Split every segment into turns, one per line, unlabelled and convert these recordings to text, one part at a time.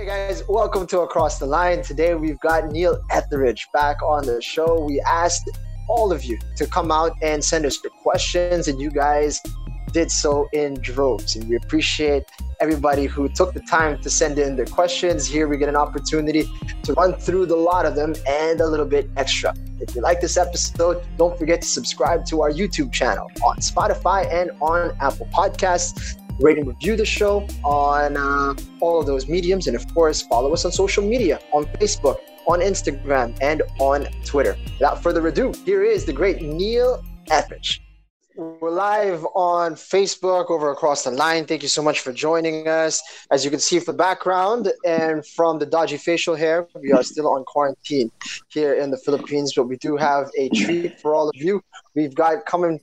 Hey guys, welcome to Across the Line. Today we've got Neil Etheridge back on the show. We asked all of you to come out and send us your questions, and you guys did so in droves. And we appreciate everybody who took the time to send in their questions. Here we get an opportunity to run through the lot of them and a little bit extra. If you like this episode, don't forget to subscribe to our YouTube channel on Spotify and on Apple Podcasts rate and review the show on uh, all of those mediums. And of course, follow us on social media on Facebook, on Instagram, and on Twitter. Without further ado, here is the great Neil Etheridge. We're live on Facebook over across the line. Thank you so much for joining us. As you can see from the background and from the dodgy facial hair, we are still on quarantine here in the Philippines, but we do have a treat for all of you. We've got coming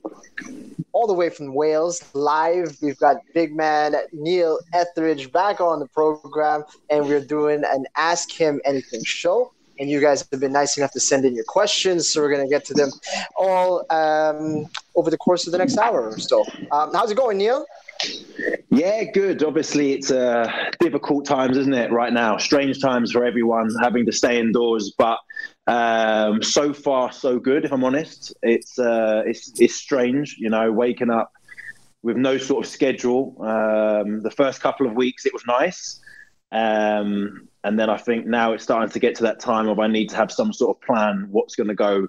all the way from Wales live. We've got big man Neil Etheridge back on the program, and we're doing an Ask Him Anything show and you guys have been nice enough to send in your questions. So we're going to get to them all um, over the course of the next hour or so. Um, how's it going, Neil?
Yeah, good. Obviously, it's uh, difficult times, isn't it, right now? Strange times for everyone having to stay indoors. But um, so far, so good, if I'm honest. It's, uh, it's, it's strange, you know, waking up with no sort of schedule. Um, the first couple of weeks, it was nice. Um, and then I think now it's starting to get to that time of I need to have some sort of plan what's going to go,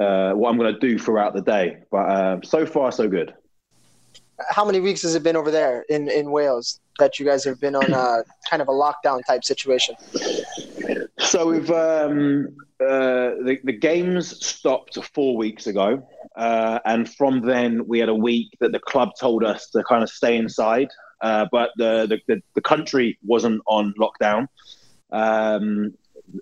uh, what I'm going to do throughout the day. But uh, so far, so good.
How many weeks has it been over there in, in Wales that you guys have been on a kind of a lockdown type situation?
So we've um, uh, the, the games stopped four weeks ago, uh, and from then we had a week that the club told us to kind of stay inside uh, but the, the, the country wasn't on lockdown. Um,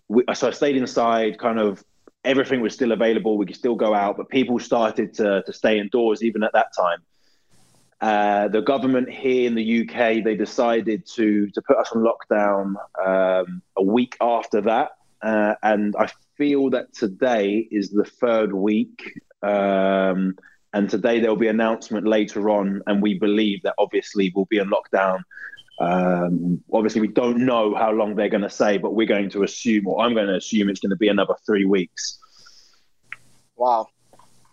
we, so I stayed inside. Kind of everything was still available. We could still go out, but people started to to stay indoors even at that time. Uh, the government here in the UK they decided to to put us on lockdown um, a week after that, uh, and I feel that today is the third week. Um, and today there'll be announcement later on, and we believe that obviously we'll be in lockdown. Um, obviously, we don't know how long they're going to say, but we're going to assume, or I'm going to assume, it's going to be another three weeks.
Wow.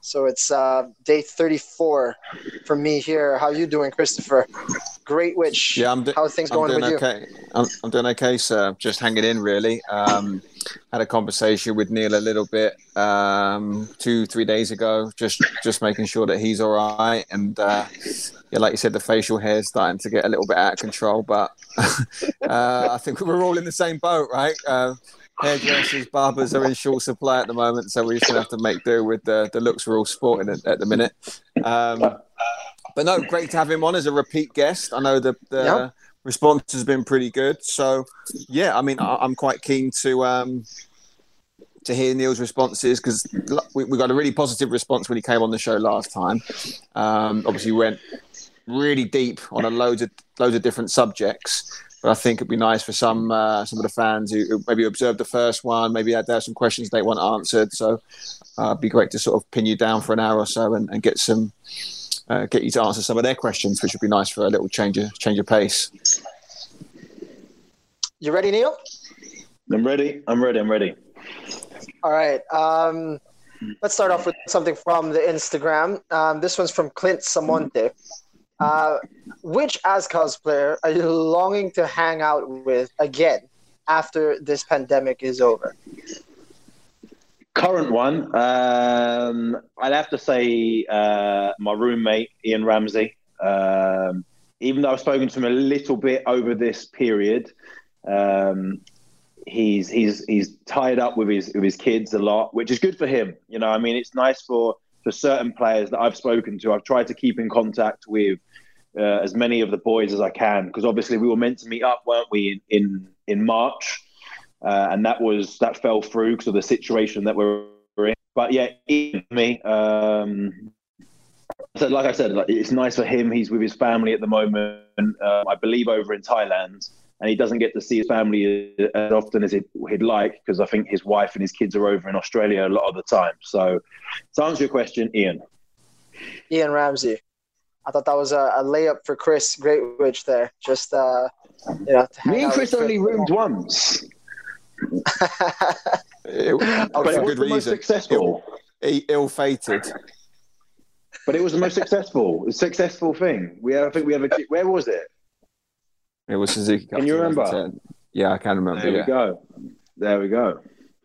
So it's uh, day 34 for me here. How you doing, Christopher? Greatwich.
Yeah, I'm, do-
How things
I'm
going
doing
with
okay. I'm, I'm doing okay, sir. Just hanging in, really. Um, had a conversation with Neil a little bit um, two, three days ago, just just making sure that he's all right. And uh, yeah, like you said, the facial hair is starting to get a little bit out of control. But uh, I think we're all in the same boat, right? Hairdressers, barbers are in short supply at the moment, so we're just gonna have to make do with the, the looks we're all sporting at, at the minute. Um, but no, great to have him on as a repeat guest. I know the, the
Yep.
response has been pretty good. So yeah, I mean, I, I'm quite keen to um, to hear Neil's responses because we, we got a really positive response when he came on the show last time. Um, obviously, went really deep on a loads of loads of different subjects. But I think it'd be nice for some uh, some of the fans who, who maybe observed the first one, maybe had there some questions they want answered. So uh, it'd be great to sort of pin you down for an hour or so and, and get some uh, get you to answer some of their questions, which would be nice for a little change of change of pace.
You ready, Neil?
I'm ready. I'm ready. I'm ready.
All right. Um, let's start off with something from the Instagram. Um, this one's from Clint Samonte. Uh, which Azkals player are you longing to hang out with again after this pandemic is over?
Current one, um, I'd have to say uh, my roommate Iain Ramsay. Um, even though I've spoken to him a little bit over this period, um, he's he's he's tied up with his with his kids a lot, which is good for him. You know, I mean, it's nice for for certain players that I've spoken to. I've tried to keep in contact with uh, as many of the boys as I can because obviously we were meant to meet up, weren't we, in in, in March, uh, and that was that fell through because of the situation that we're in. But yeah, me. Um, so like I said, like, it's nice for him. He's with his family at the moment. Uh, I believe over in Thailand, and he doesn't get to see his family as often as he'd, he'd like because I think his wife and his kids are over in Australia a lot of the time. So, to answer your question, Iain,
Iain Ramsay. I thought that was a, a layup for Chris Greatwich there. Just uh, you know,
me and Chris only roomed once.
it, okay. But
it was the reason. most successful.
Ill, ill-fated.
But it was the most successful, successful thing. We, I think we have a. Where was it?
It was Suzuki
Cup. Can you remember?
Yeah, I can remember.
There
yeah.
we go. There we go.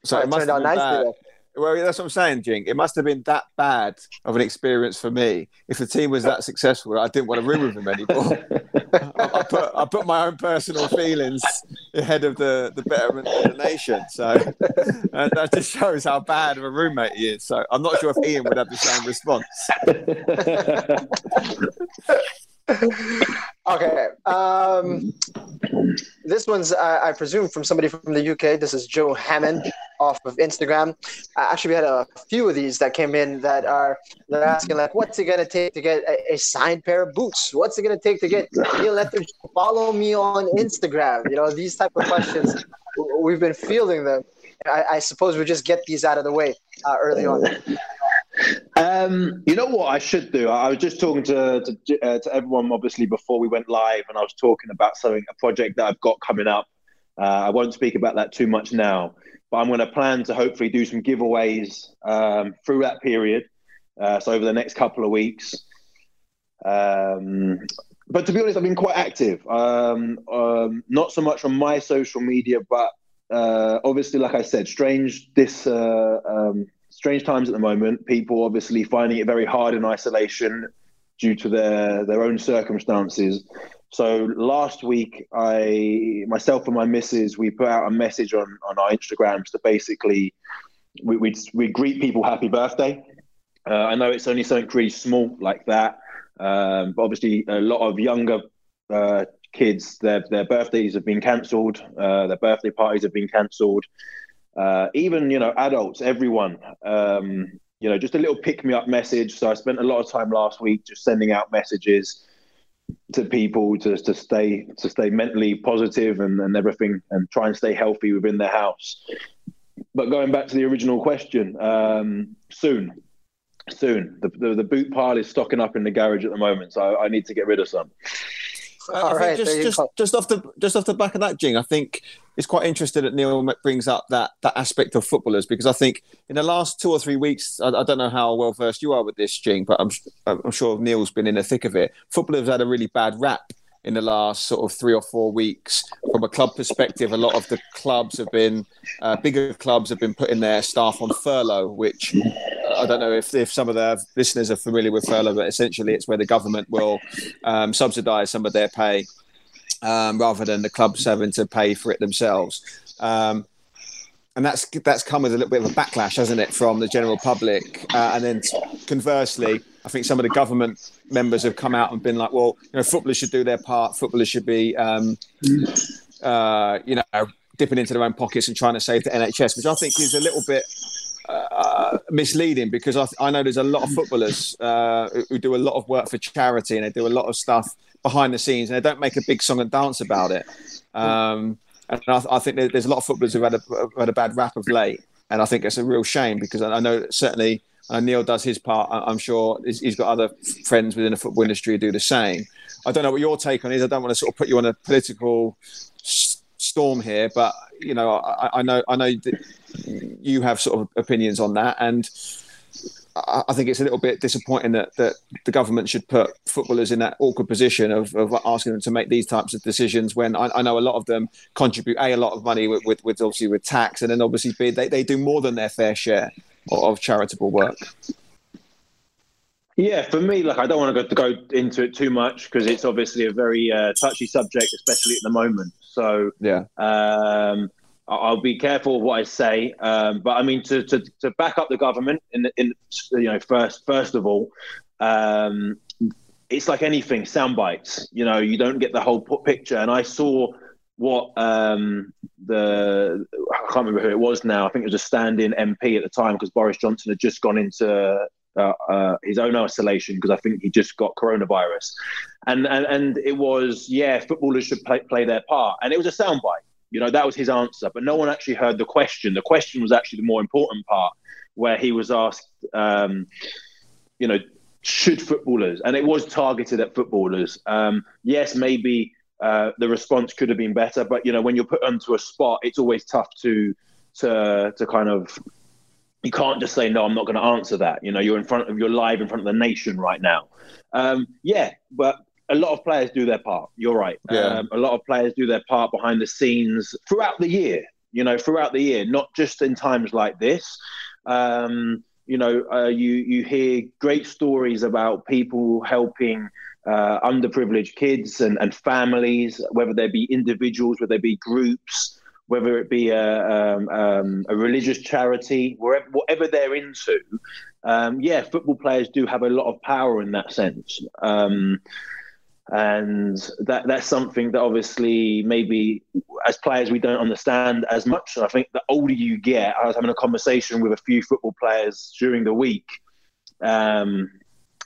So it, it must have been bad. Well, that's what I'm saying, Jing. It must have been that bad of an experience for me if the team was that successful. I didn't want to room with them anymore. I, I, put I put my own personal feelings ahead of the the betterment of the nation. So uh, that just shows how bad of a roommate he is. So I'm not sure if Iain would have the same response.
okay. Um, this one's, uh, I presume, from somebody from the UK. This is Joe Hammond off of Instagram. Uh, actually, we had a few of these that came in that are they're asking like, what's it gonna take to get a, a signed pair of boots? What's it gonna take to get Neil to follow me on Instagram? You know, these type of questions. We've been fielding them. I, I suppose we just get these out of the way uh, early on.
Um, you know what I should do? I was just talking to to, uh, to, everyone, obviously, before we went live, and I was talking about something, a project that I've got coming up. Uh, I won't speak about that too much now, but I'm going to plan to hopefully do some giveaways um, through that period. Uh, so over the next couple of weeks. Um, but to be honest, I've been quite active. Um, um, not so much on my social media, but uh, obviously, like I said, strange this uh, um, strange times at the moment. People obviously finding it very hard in isolation due to their their own circumstances. So last week, I myself and my missus we put out a message on on our Instagrams to basically we we we greet people happy birthday. Uh, I know it's only something really small like that, um, but obviously a lot of younger uh, kids their their birthdays have been cancelled, uh, their birthday parties have been cancelled uh, even you know adults, everyone. Um, you know, just a little pick me up message. So I spent a lot of time last week just sending out messages to people to, to stay to stay mentally positive and, and everything and try and stay healthy within their house. But going back to the original question, um, soon, soon the, the, the boot pile is stocking up in the garage at the moment, so I, I need to get rid of some.
All right, just just, just off the just off the back of that, Jing, I think it's quite interesting that Neil brings up that that aspect of footballers because I think in the last two or three weeks, I, I don't know how well versed you are with this, Jing, but I'm I'm sure Neil's been in the thick of it. Footballers had a really bad rap in the last sort of three or four weeks. From a club perspective, a lot of the clubs have been, uh, bigger clubs have been putting their staff on furlough, which uh, I don't know if, if some of the listeners are familiar with furlough, but essentially it's where the government will um, subsidise some of their pay um, rather than the clubs having to pay for it themselves. Um, and that's that's come with a little bit of a backlash, hasn't it, from the general public? Uh, and then conversely, I think some of the government members have come out and been like, "Well, you know, footballers should do their part. Footballers should be, um, uh, you know, dipping into their own pockets and trying to save the NHS," which I think is a little bit uh, misleading because I, I, know there's a lot of footballers uh, who, do a lot of work for charity and they do a lot of stuff behind the scenes and they don't make a big song and dance about it. Um, and I, I think there's a lot of footballers who've had a, had a bad rap of late, and I think it's a real shame because I know certainly uh, Neil does his part. I'm sure he's got other friends within the football industry who do the same. I don't know what your take on is. I don't want to sort of put you on a political storm here, but you know, I, I know I know that you have sort of opinions on that, and I think it's a little bit disappointing that, that the government should put footballers in that awkward position of, of asking them to make these types of decisions when I, I know a lot of them contribute a, a lot of money with, with, with, obviously with tax and then obviously b they, they do more than their fair share of, charitable work.
Yeah, for me, like I don't want to go, to go into it too much because it's obviously a very uh, touchy subject, especially at the moment. So
yeah,
um, I'll be careful of what I say, um, but I mean to, to, to back up the government in in you know first first of all, um, it's like anything sound bites. You know, you don't get the whole picture. And I saw what um, the I can't remember who it was now. I think it was a stand-in MP at the time because Boris Johnson had just gone into uh, uh, his own isolation because I think he just got coronavirus, and and and it was yeah, footballers should play, play their part, and it was a soundbite. You know, that was his answer, but no one actually heard the question. The question was actually the more important part, where he was asked, um, you know, should footballers, and it was targeted at footballers. Um, yes, maybe uh, the response could have been better, but you know, when you're put onto a spot, it's always tough to to to kind of you can't just say no i'm not going to answer that. You know you're in front of you're live in front of the nation right now. Um, yeah but a lot of players do their part. You're right.
Yeah.
um, a lot of players do their part behind the scenes throughout the year you know throughout the year not just in times like this. Um, you know uh, you you hear great stories about people helping uh, underprivileged kids and, and families whether they be individuals whether they be groups whether it be a, um, um, a religious charity, wherever, whatever they're into, um, yeah, football players do have a lot of power in that sense. Um, and that that's something that obviously maybe as players we don't understand as much. And I think the older you get, I was having a conversation with a few football players during the week, um,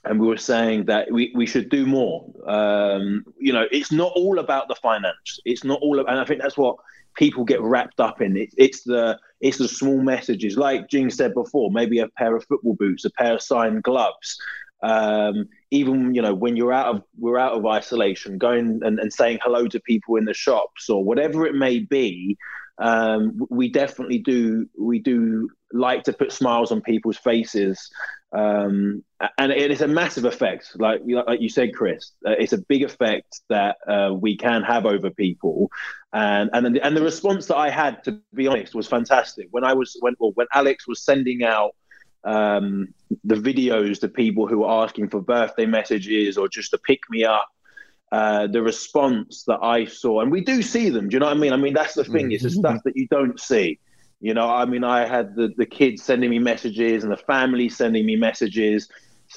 and we were saying that we, we should do more. Um, you know, it's not all about the finance. It's not all, about, and I think that's what people get wrapped up in. It, it's the it's the small messages, like Jing said before. Maybe a pair of football boots, a pair of signed gloves. Um, even you know when you're out of we're out of isolation, going and, and saying hello to people in the shops or whatever it may be. Um, we definitely do we do like to put smiles on people's faces um, and it is a massive effect like like you said chris uh, it's a big effect that uh, we can have over people and and and the response that i had to be honest was fantastic when i was when well, when alex was sending out um, the videos to people who were asking for birthday messages or just to pick me up uh, the response that I saw, and we do see them. Do you know what I mean? I mean, that's the thing. It's the stuff that you don't see. You know, I mean, I had the, the kids sending me messages and the family sending me messages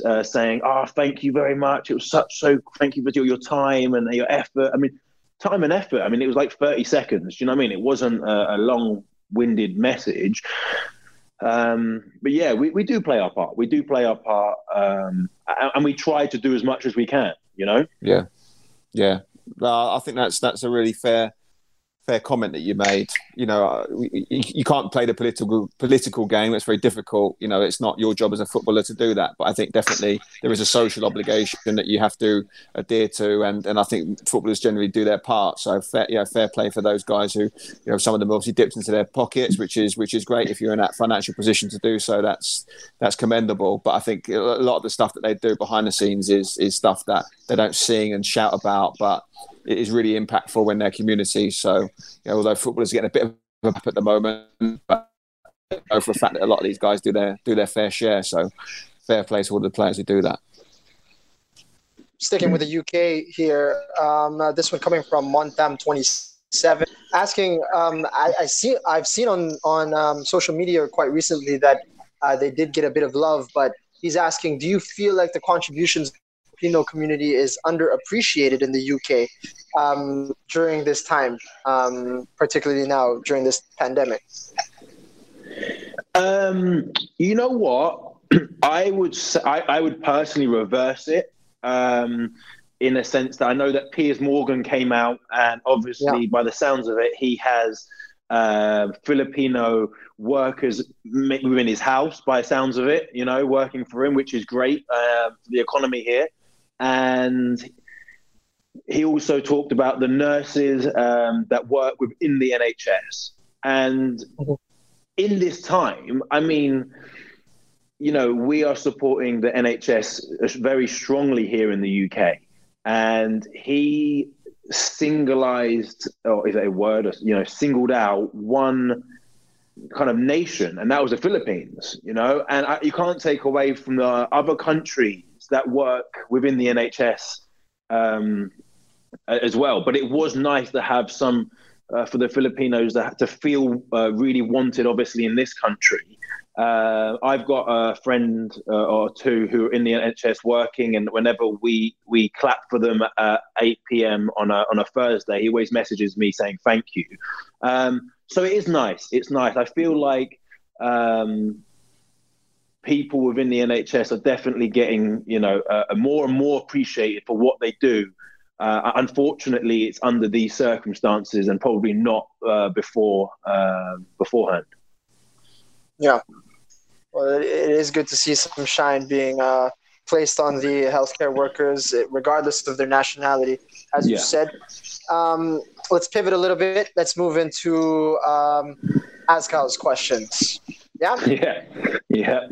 uh, saying, "Oh, thank you very much. It was such so. Thank you for your, your time and your effort. I mean, time and effort. I mean, it was like thirty seconds. Do you know what I mean? It wasn't a, a long-winded message. Um, but yeah, we, we do play our part. We do play our part, um, and, and we try to do as much as we can. You know.
Yeah, yeah. Uh, I think that's that's a really fair fair comment that you made. You know, uh, you, you can't play the political political game. It's very difficult. You know, it's not your job as a footballer to do that. But I think definitely there is a social obligation that you have to adhere to, and, and I think footballers generally do their part. So fair, you know, fair play for those guys who, you know, some of them obviously dipped into their pockets, which is which is great if you're in that financial position to do so. That's that's commendable. But I think a lot of the stuff that they do behind the scenes is is stuff that they don't sing and shout about, but it is really impactful in their community. So, you know, although footballers are getting a bit of a at the moment, but I know for fact that a lot of these guys do their do their fair share. So, fair play to all the players who do that.
Sticking with the UK here, um, uh, this one coming from Montam twenty seven, asking. Um, I, I see. I've seen on on um, social media quite recently that uh, they did get a bit of love, but he's asking, do you feel like the contributions Filipino community is underappreciated in the UK um, during this time, um, particularly now during this pandemic?
Um, you know what? I would say, I, I would personally reverse it. Um, in a sense that I know that Piers Morgan came out, and obviously, yeah. by the sounds of it, he has uh, Filipino workers within his house, by the sounds of it, you know, working for him, which is great uh, for the economy here. And he also talked about the nurses um, that work within the NHS. And in this time, I mean, you know, we are supporting the NHS very strongly here in the UK. And he singleized, or is that a word, or, you know, singled out one kind of nation, and that was the Philippines, you know, and I, you can't take away from the other countries that work within the NHS um, as well. But it was nice to have some uh, for the Filipinos that to feel uh, really wanted, obviously, in this country. Uh, I've got a friend uh, or two who are in the NHS working, and whenever we we clap for them at 8 p.m. on a on a Thursday, he always messages me saying thank you. Um, so it is nice. It's nice. I feel like um, people within the NHS are definitely getting, you know, uh, more and more appreciated for what they do. Uh, unfortunately, it's under these circumstances and probably not uh, before uh, beforehand.
Yeah, well, it is good to see some shine being uh, placed on the healthcare workers, regardless of their nationality, as yeah. you said. Um, let's pivot a little bit. Let's move into um, Azkals questions. Yeah.
Yeah. Yeah.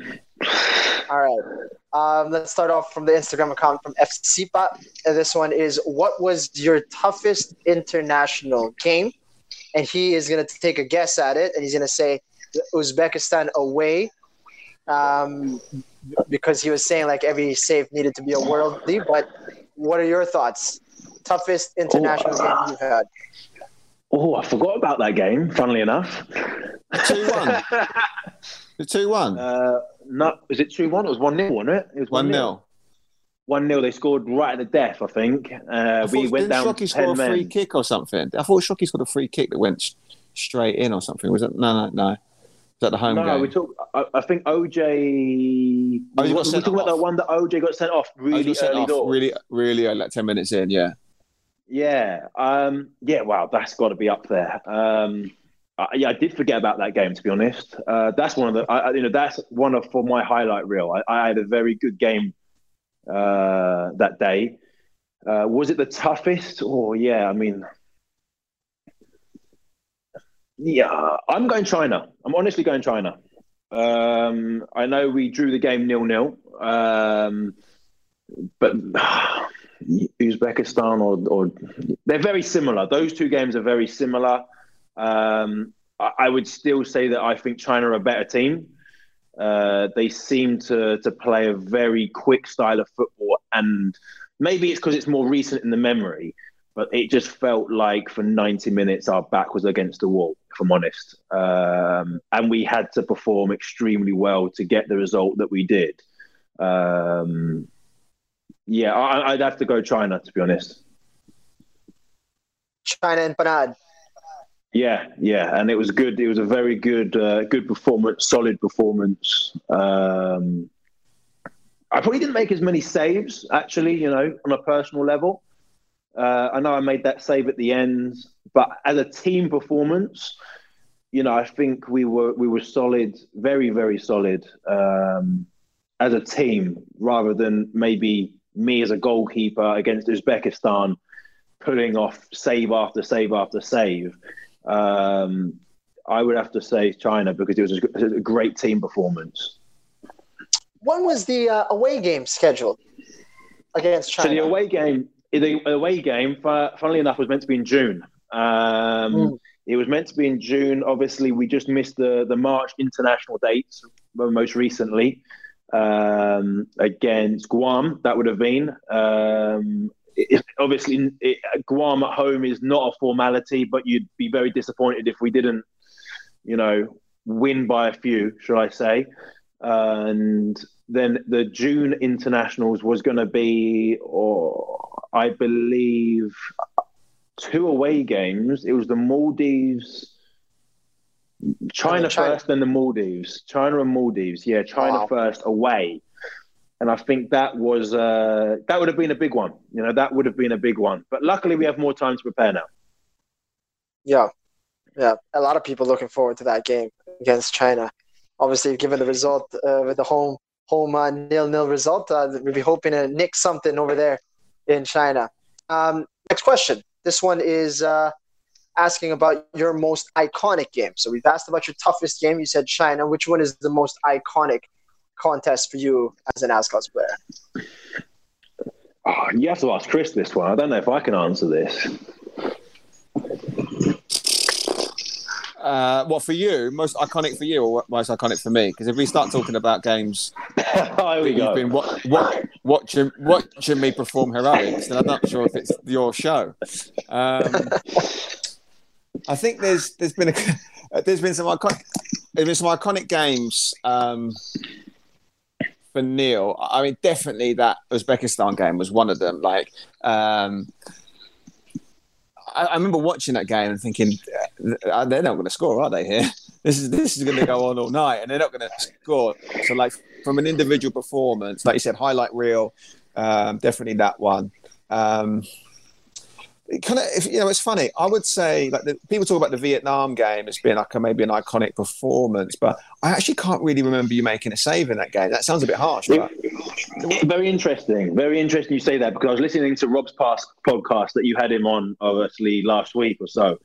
All right. Um, let's start off from the Instagram account from FCPA. And this one is What was your toughest international game? And he is going to take a guess at it and he's going to say Uzbekistan away um, because he was saying like every save needed to be a worldly. But what are your thoughts? Toughest international oh, uh, game you've had?
Oh, I forgot about that game. Funnily enough,
two one. the two one.
Uh, no, was it two one? It was one 0 wasn't it? It was
one 0
One 0 They scored right at the death. I think. Uh, I we went down.
Shockey score a free kick or something? I thought Shockey scored a free kick that went straight in or something. Was it? No, no, no. Was that the home
no,
game?
No, we talk. I, I think OJ. Oh, we, we talking about the one that OJ got sent off really oh, early. Off
really, really, like ten minutes in. Yeah.
Yeah. Um, yeah. Wow, that's got to be up there. Um, I, yeah, I did forget about that game. To be honest, uh, that's one of the. I, you know, that's one of for my highlight reel. I, I had a very good game uh, that day. Uh, was it the toughest? Oh, yeah. I mean, yeah, I'm going China. I'm honestly going China. Um, I know we drew the game nil nil, um, but Uzbekistan or, or they're very similar. Those two games are very similar. Um, I, I, would still say that I think China are a better team. Uh, they seem to to play a very quick style of football, and maybe it's because it's more recent in the memory. But it just felt like for 90 minutes our back was against the wall, if I'm honest, um, and we had to perform extremely well to get the result that we did. Um, yeah, I, would have to go China to be honest.
China and Panad.
Yeah, yeah, and it was good. It was a very good, uh, good performance, solid performance. Um, I probably didn't make as many saves, actually. You know, on a personal level, uh, I know I made that save at the end, but as a team performance, you know, I think we were we were solid, very very solid um, as a team, rather than maybe me as a goalkeeper against Uzbekistan pulling off save after save after save. Um, I would have to say China because it was a, great team performance.
When was the uh, away game scheduled against China?
So the away game, the away game, funnily enough, was meant to be in June. Um, mm. It was meant to be in June. Obviously, we just missed the the March international dates most recently um, against Guam. That would have been. Um, it, obviously, it, Guam at home is not a formality, but you'd be very disappointed if we didn't, you know, win by a few, should I say? And then the June internationals was going to be, or I believe, two away games. It was the Maldives China, China, first, then the Maldives. China and Maldives. Yeah, China wow. first away. And I think that was uh, that would have been a big one. You know, that would have been a big one. But luckily, we have more time to prepare now.
Yeah, yeah. A lot of people looking forward to that game against China. Obviously, given the result uh, with the home home uh, nil nil result, uh, we'll be hoping to nick something over there in China. Um, next question. This one is uh, asking about your most iconic game. So we've asked about your toughest game. You said China. Which one is the most iconic contest for you as an Azkal player?
Oh, you have to ask Chris this one. I don't know if I can answer this.
Uh, what for you? Most iconic for you, or most iconic for me? Because if we start talking about games
that you've
been wa- wa- watching watching me perform heroics, then I'm not sure if it's your show. Um, I think there's there's been a there's been some iconic there's been some iconic games um, for Neil. I mean, definitely that Uzbekistan game was one of them. Like, um, I, I, remember watching that game and thinking uh, they're not going to score, are they? Here, this is this is going to go on all night, and they're not going to score. So, like from an individual performance, like you said, highlight reel, um, definitely that one. Um, kind of, if, you know, it's funny. I would say like the, people talk about the Vietnam game as being like a, maybe an iconic performance, but I actually can't really remember you making a save in that game. That sounds a bit harsh, right?
Very interesting. Very interesting you say that because I was listening to Rob's past podcast that you had him on, obviously last week or so,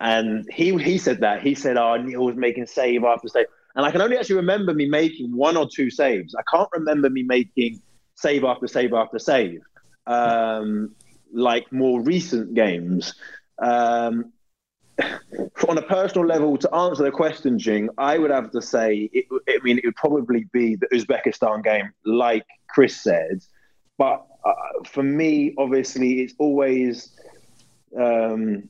and he he said that he said, "Oh, Neil was making save after save," and I can only actually remember me making one or two saves. I can't remember me making save after save after save. Um, like more recent games. Um, on a personal level, to answer the question, Jing, I would have to say, it, I mean, it would probably be the Uzbekistan game, like Chris said. But uh, for me, obviously, it's always. Um,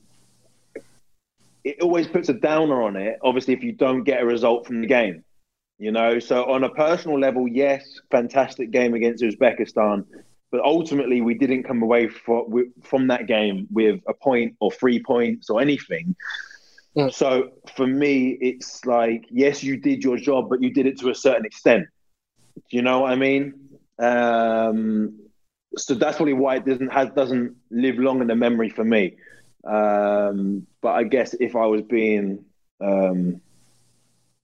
it always puts a downer on it, obviously, if you don't get a result from the game. You know, so on a personal level, yes, fantastic game against Uzbekistan. But ultimately, we didn't come away from, from that game with a point or three points or anything. Mm. So for me, it's like, yes, you did your job, but you did it to a certain extent. Do you know what I mean? Um, so that's probably why it doesn't has, doesn't live long in the memory for me. Um, but I guess if I was being, um,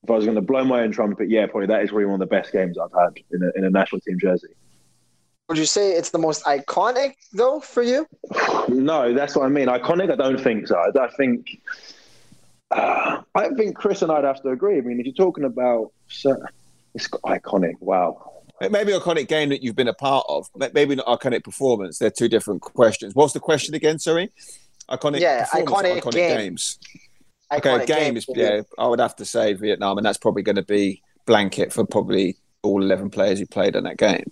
if I was going to blow my own trumpet, yeah, probably that is probably one of the best games I've had in a, in a national team jersey.
Would you say it's the most iconic though for you?
No, that's what I mean. Iconic, I don't think so. I think uh, I think Chris and I'd have to agree. I mean, if you're talking about it's iconic, wow.
Maybe iconic game that you've been a part of. Maybe not iconic performance. They're two different questions. What's the question again? Sorry,
iconic. Yeah, iconic, iconic game. games.
Iconic okay, games. Yeah, I would have to say Vietnam, and that's probably going to be blanket for probably all 11 players who played in that game.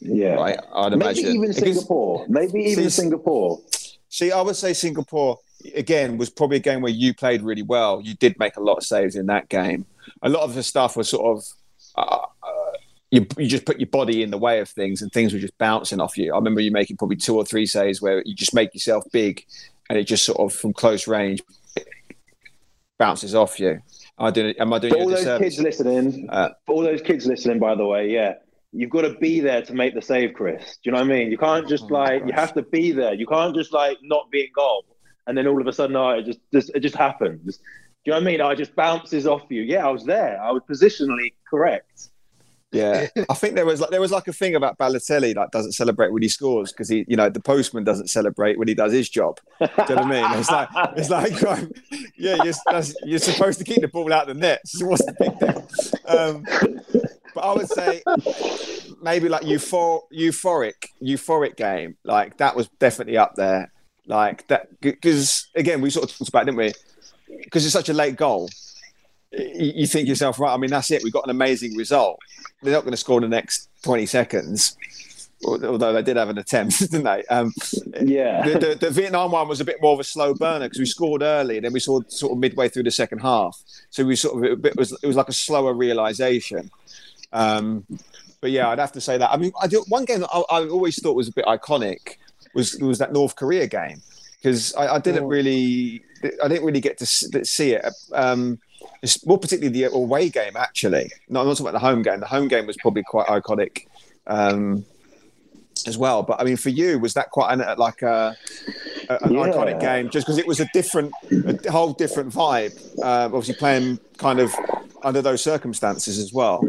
Yeah.
Right? I'd imagine Maybe
even Singapore. Maybe even see, Singapore.
See, I would say Singapore, again, was probably a game where you played really well. You did make a lot of saves in that game. A lot of the stuff was sort of. Uh, uh, you, you just put your body in the way of things and things were just bouncing off you. I remember you making probably two or three saves where you just make yourself big and it just sort of from close range bounces off you. I doing? Am I doing?
All those kids listening, uh, all those kids listening, by the way, yeah, you've got to be there to make the save, Chris. Do you know what I mean? You can't just oh like you have to be there. You can't just like not be in goal and then all of a sudden, oh, it just, just it just happens. Do you know what I mean? It just bounces off you. Yeah, I was there. I was positionally correct.
Yeah, I think there was like there was like a thing about Balotelli that doesn't celebrate when he scores because he, you know, the postman doesn't celebrate when he does his job. Do you know what I mean? It's like it's like, um, yeah, you're, you're supposed to keep the ball out of the net. So what's the big deal? Um, but I would say maybe like euphor- euphoric, euphoric game. Like that was definitely up there. Like that because again, we sort of talked about, didn't we? Because it's such a late goal you think yourself, right? I mean, that's it. We got an amazing result. They're not going to score in the next 20 seconds, although they did have an attempt, didn't they? Um,
yeah.
The, the, the, Vietnam one was a bit more of a slow burner because we scored early, and then we saw sort of midway through the second half. So we sort of it was it was like a slower realization. Um, but yeah, I'd have to say that. I mean, I do, one game that I, I always thought was a bit iconic was was that North Korea game because I, I, didn't really I didn't really get to see it. Um, more particularly the away game, actually. No, I'm not talking about the home game. The home game was probably quite iconic um, as well. But I mean, for you, was that quite an, like a, a an yeah. iconic game just because it was a different, a whole different vibe? Uh, obviously, playing kind of under those circumstances as well.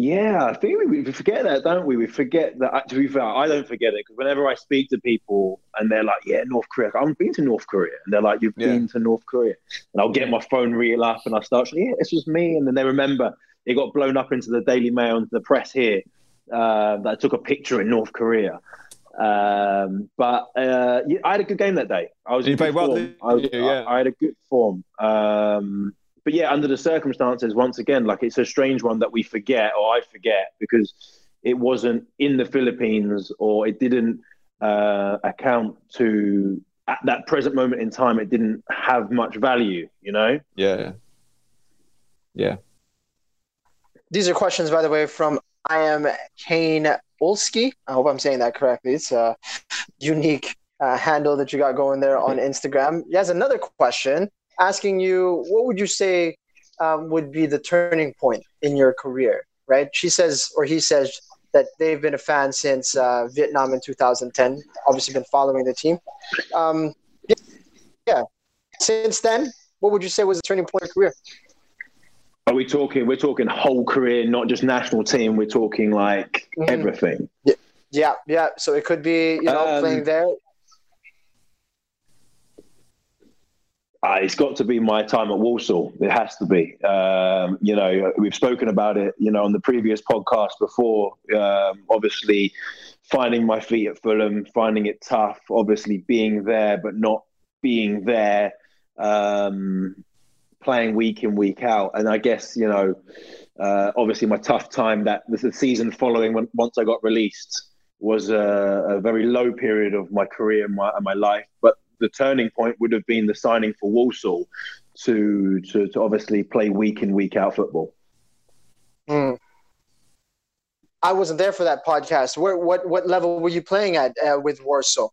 Yeah, I think we, we forget that, don't we? We forget that. To be fair, I don't forget it because whenever I speak to people and they're like, "Yeah, North Korea," I've been to North Korea, and they're like, "You've yeah. been to North Korea," and I'll get my phone reel up and I start, "Yeah, this was me," and then they remember it got blown up into the Daily Mail and the press here uh, that I took a picture in North Korea. Um, but uh, yeah, I had a good game that day. I was
you played well.
I, was, yeah. I, I, had a good form. Um, but yeah, under the circumstances, once again, like it's a strange one that we forget or I forget because it wasn't in the Philippines or it didn't uh, account to at that present moment in time. It didn't have much value, you know.
Yeah, yeah.
These are questions, by the way, from I am Kane Olski. I hope I'm saying that correctly. It's a unique uh, handle that you got going there on Instagram. He has another question asking you, what would you say um, would be the turning point in your career? Right? She says, or he says, that they've been a fan since uh, Vietnam in 2010. Obviously, been following the team. Um, yeah. Since then, what would you say was the turning point in your career?
Are we talking? We're talking whole career, not just national team. We're talking like mm-hmm. everything.
Yeah, yeah, yeah. So it could be you know um, playing there.
Uh, it's got to be my time at Walsall. It has to be. Um, you know, we've spoken about it. You know, on the previous podcast before. Um, obviously, finding my feet at Fulham, finding it tough. Obviously, being there but not being there. Um, playing week in week out, and I guess you know, uh, obviously my tough time that the season following when, once I got released was a, a, very low period of my career and my, and my life. But the turning point would have been the signing for Walsall to to, to obviously play week in week out football.
Mm. I wasn't there for that podcast. Where what what level were you playing at uh, with Walsall?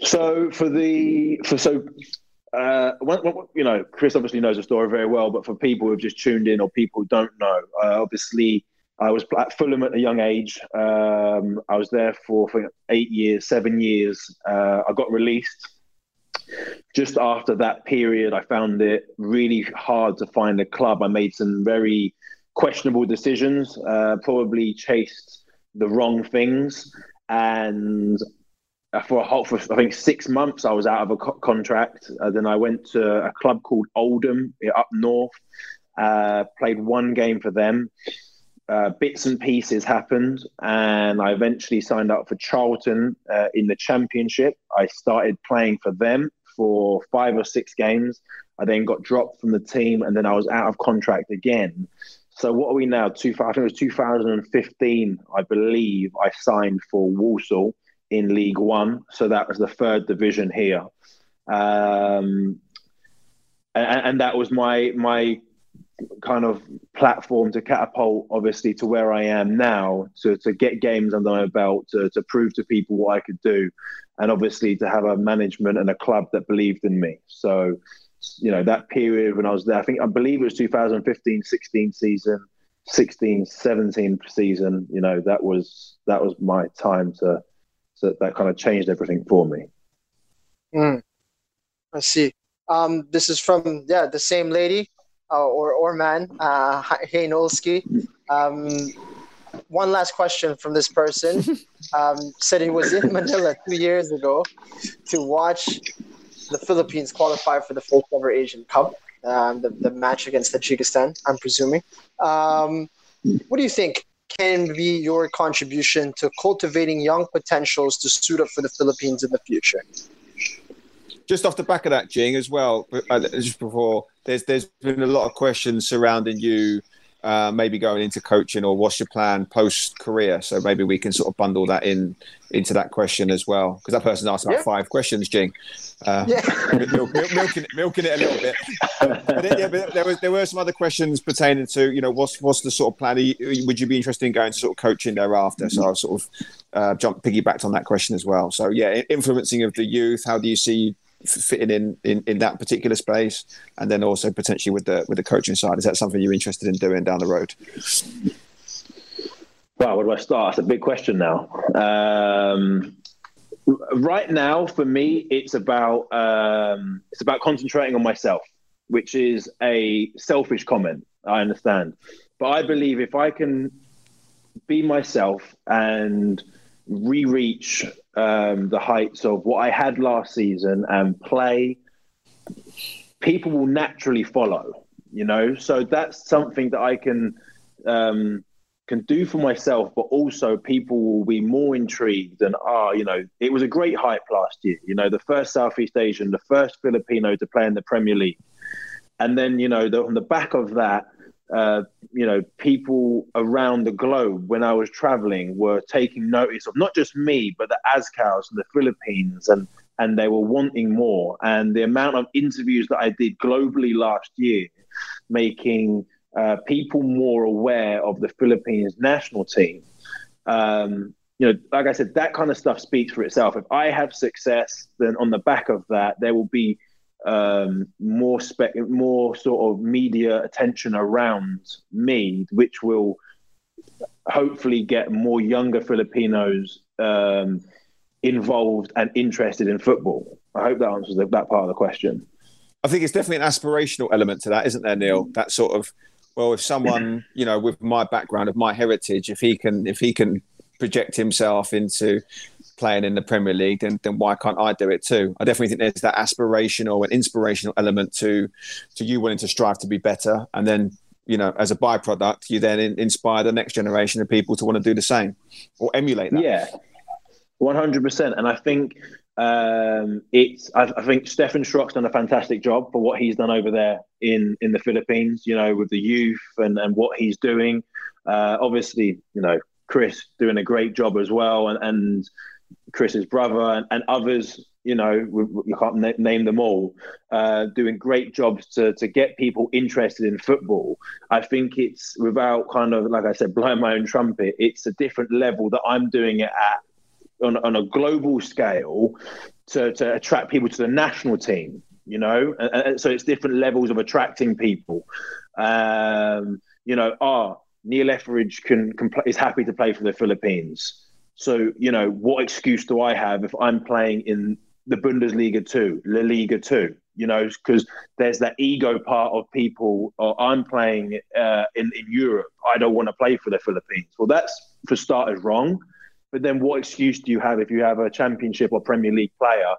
So for the for so uh, you know, Chris obviously knows the story very well, but for people who've just tuned in or people who don't know, uh, obviously I was at Fulham at a young age. Um, I was there for, for eight years, seven years. Uh, I got released. Just after that period, I found it really hard to find a club. I made some very questionable decisions, uh, probably chased the wrong things, and uh, for a whole, for I think six months, I was out of a co- contract. Uh, then I went to a club called Oldham up north. Uh, played one game for them. Uh, bits and pieces happened, and I eventually signed up for Charlton uh, in the Championship. I started playing for them for five or six games. I then got dropped from the team, and then I was out of contract again. So what are we now? Two, I think it was 2015, I believe. I signed for Walsall in League One. So that was the third division here. Um, and, and, that was my my kind of platform to catapult obviously to where I am now to, to get games under my belt to, to prove to people what I could do and obviously to have a management and a club that believed in me so you know that period when I was there I think I believe it was 2015 16 season 16 17 season you know that was that was my time to so that kind of changed everything for me.
Mm. I see. Um, this is from yeah the same lady uh, or or man, uh, Nolski. Um, one last question from this person. Um, said he was in Manila two years ago to watch the Philippines qualify for the first ever Asian Cup, um, the, the match against Tajikistan, I'm presuming. Um, what do you think? can be your contribution to cultivating young potentials to suit up for the Philippines in the future?
Just off the back of that, Jing, as well, uh, just before, there's there's been a lot of questions surrounding you uh, maybe going into coaching or what's your plan post career? So maybe we can sort of bundle that in into that question as well because that person asked about yeah. five questions, Jing. Uh, yeah. milk, milk, milking, it, milking it a little bit. but, it, yeah, but there was there were some other questions pertaining to you know what's what's the sort of plan? You, would you be interested in going to sort of coaching thereafter? So I sort of uh, jump piggybacked on that question as well. So yeah, influencing of the youth. How do you see fitting in, in in that particular space, and then also potentially with the with the coaching side. Is that something you're interested in doing down the road?
Well, where do I start? It's a big question now. Um, right now, for me, it's about um, it's about concentrating on myself, which is a selfish comment. I understand, but I believe if I can be myself and re-reach um, the heights of what I had last season and play, people will naturally follow. You know, so that's something that I can um, can do for myself, but also people will be more intrigued and ah, you know, it was a great hype last year. You know, the first Southeast Asian, the first Filipino to play in the Premier League, and then you know, the, on the back of that uh, you know, people around the globe when I was traveling were taking notice of not just me, but the Azkals in the Philippines, and and they were wanting more. And the amount of interviews that I did globally last year, making uh, people more aware of the Philippines national team. Um, you know, like I said, that kind of stuff speaks for itself. If I have success, then on the back of that, there will be um, more spec, more sort of media attention around me, which will hopefully get more younger Filipinos um, involved and interested in football. I hope that answers that part of the question.
I think it's definitely an aspirational element to that, isn't there, Neil? That sort of well, if someone you know with my background, of my heritage, if he can if he can project himself into playing in the Premier League, then then why can't I do it too? I definitely think there's that aspirational and inspirational element to to you wanting to strive to be better, and then you know as a byproduct, you then in, inspire the next generation of people to want to do the same or emulate that.
Yeah, one hundred percent. And I think um, it's I, I, think Stefan Schröck's done a fantastic job for what he's done over there in in the Philippines. You know, with the youth and and what he's doing. Uh, obviously, you know, Chris doing a great job as well, and, and Chris's brother and, and others. You know, you can't na- name them all, uh, doing great jobs to to get people interested in football. I think it's without kind of like I said, blowing my own trumpet. It's a different level that I'm doing it at on, on a global scale to, to attract people to the national team, you know? And, and so it's different levels of attracting people. Um, you know, ah, Neil Etheridge can, can is happy to play for the Philippines. So, you know, what excuse do I have if I'm playing in the Bundesliga 2, La Liga 2? You know, because there's that ego part of people, I'm playing uh, in, in Europe. I don't want to play for the Philippines. Well, that's for starters wrong. But then what excuse do you have if you have a championship or Premier League player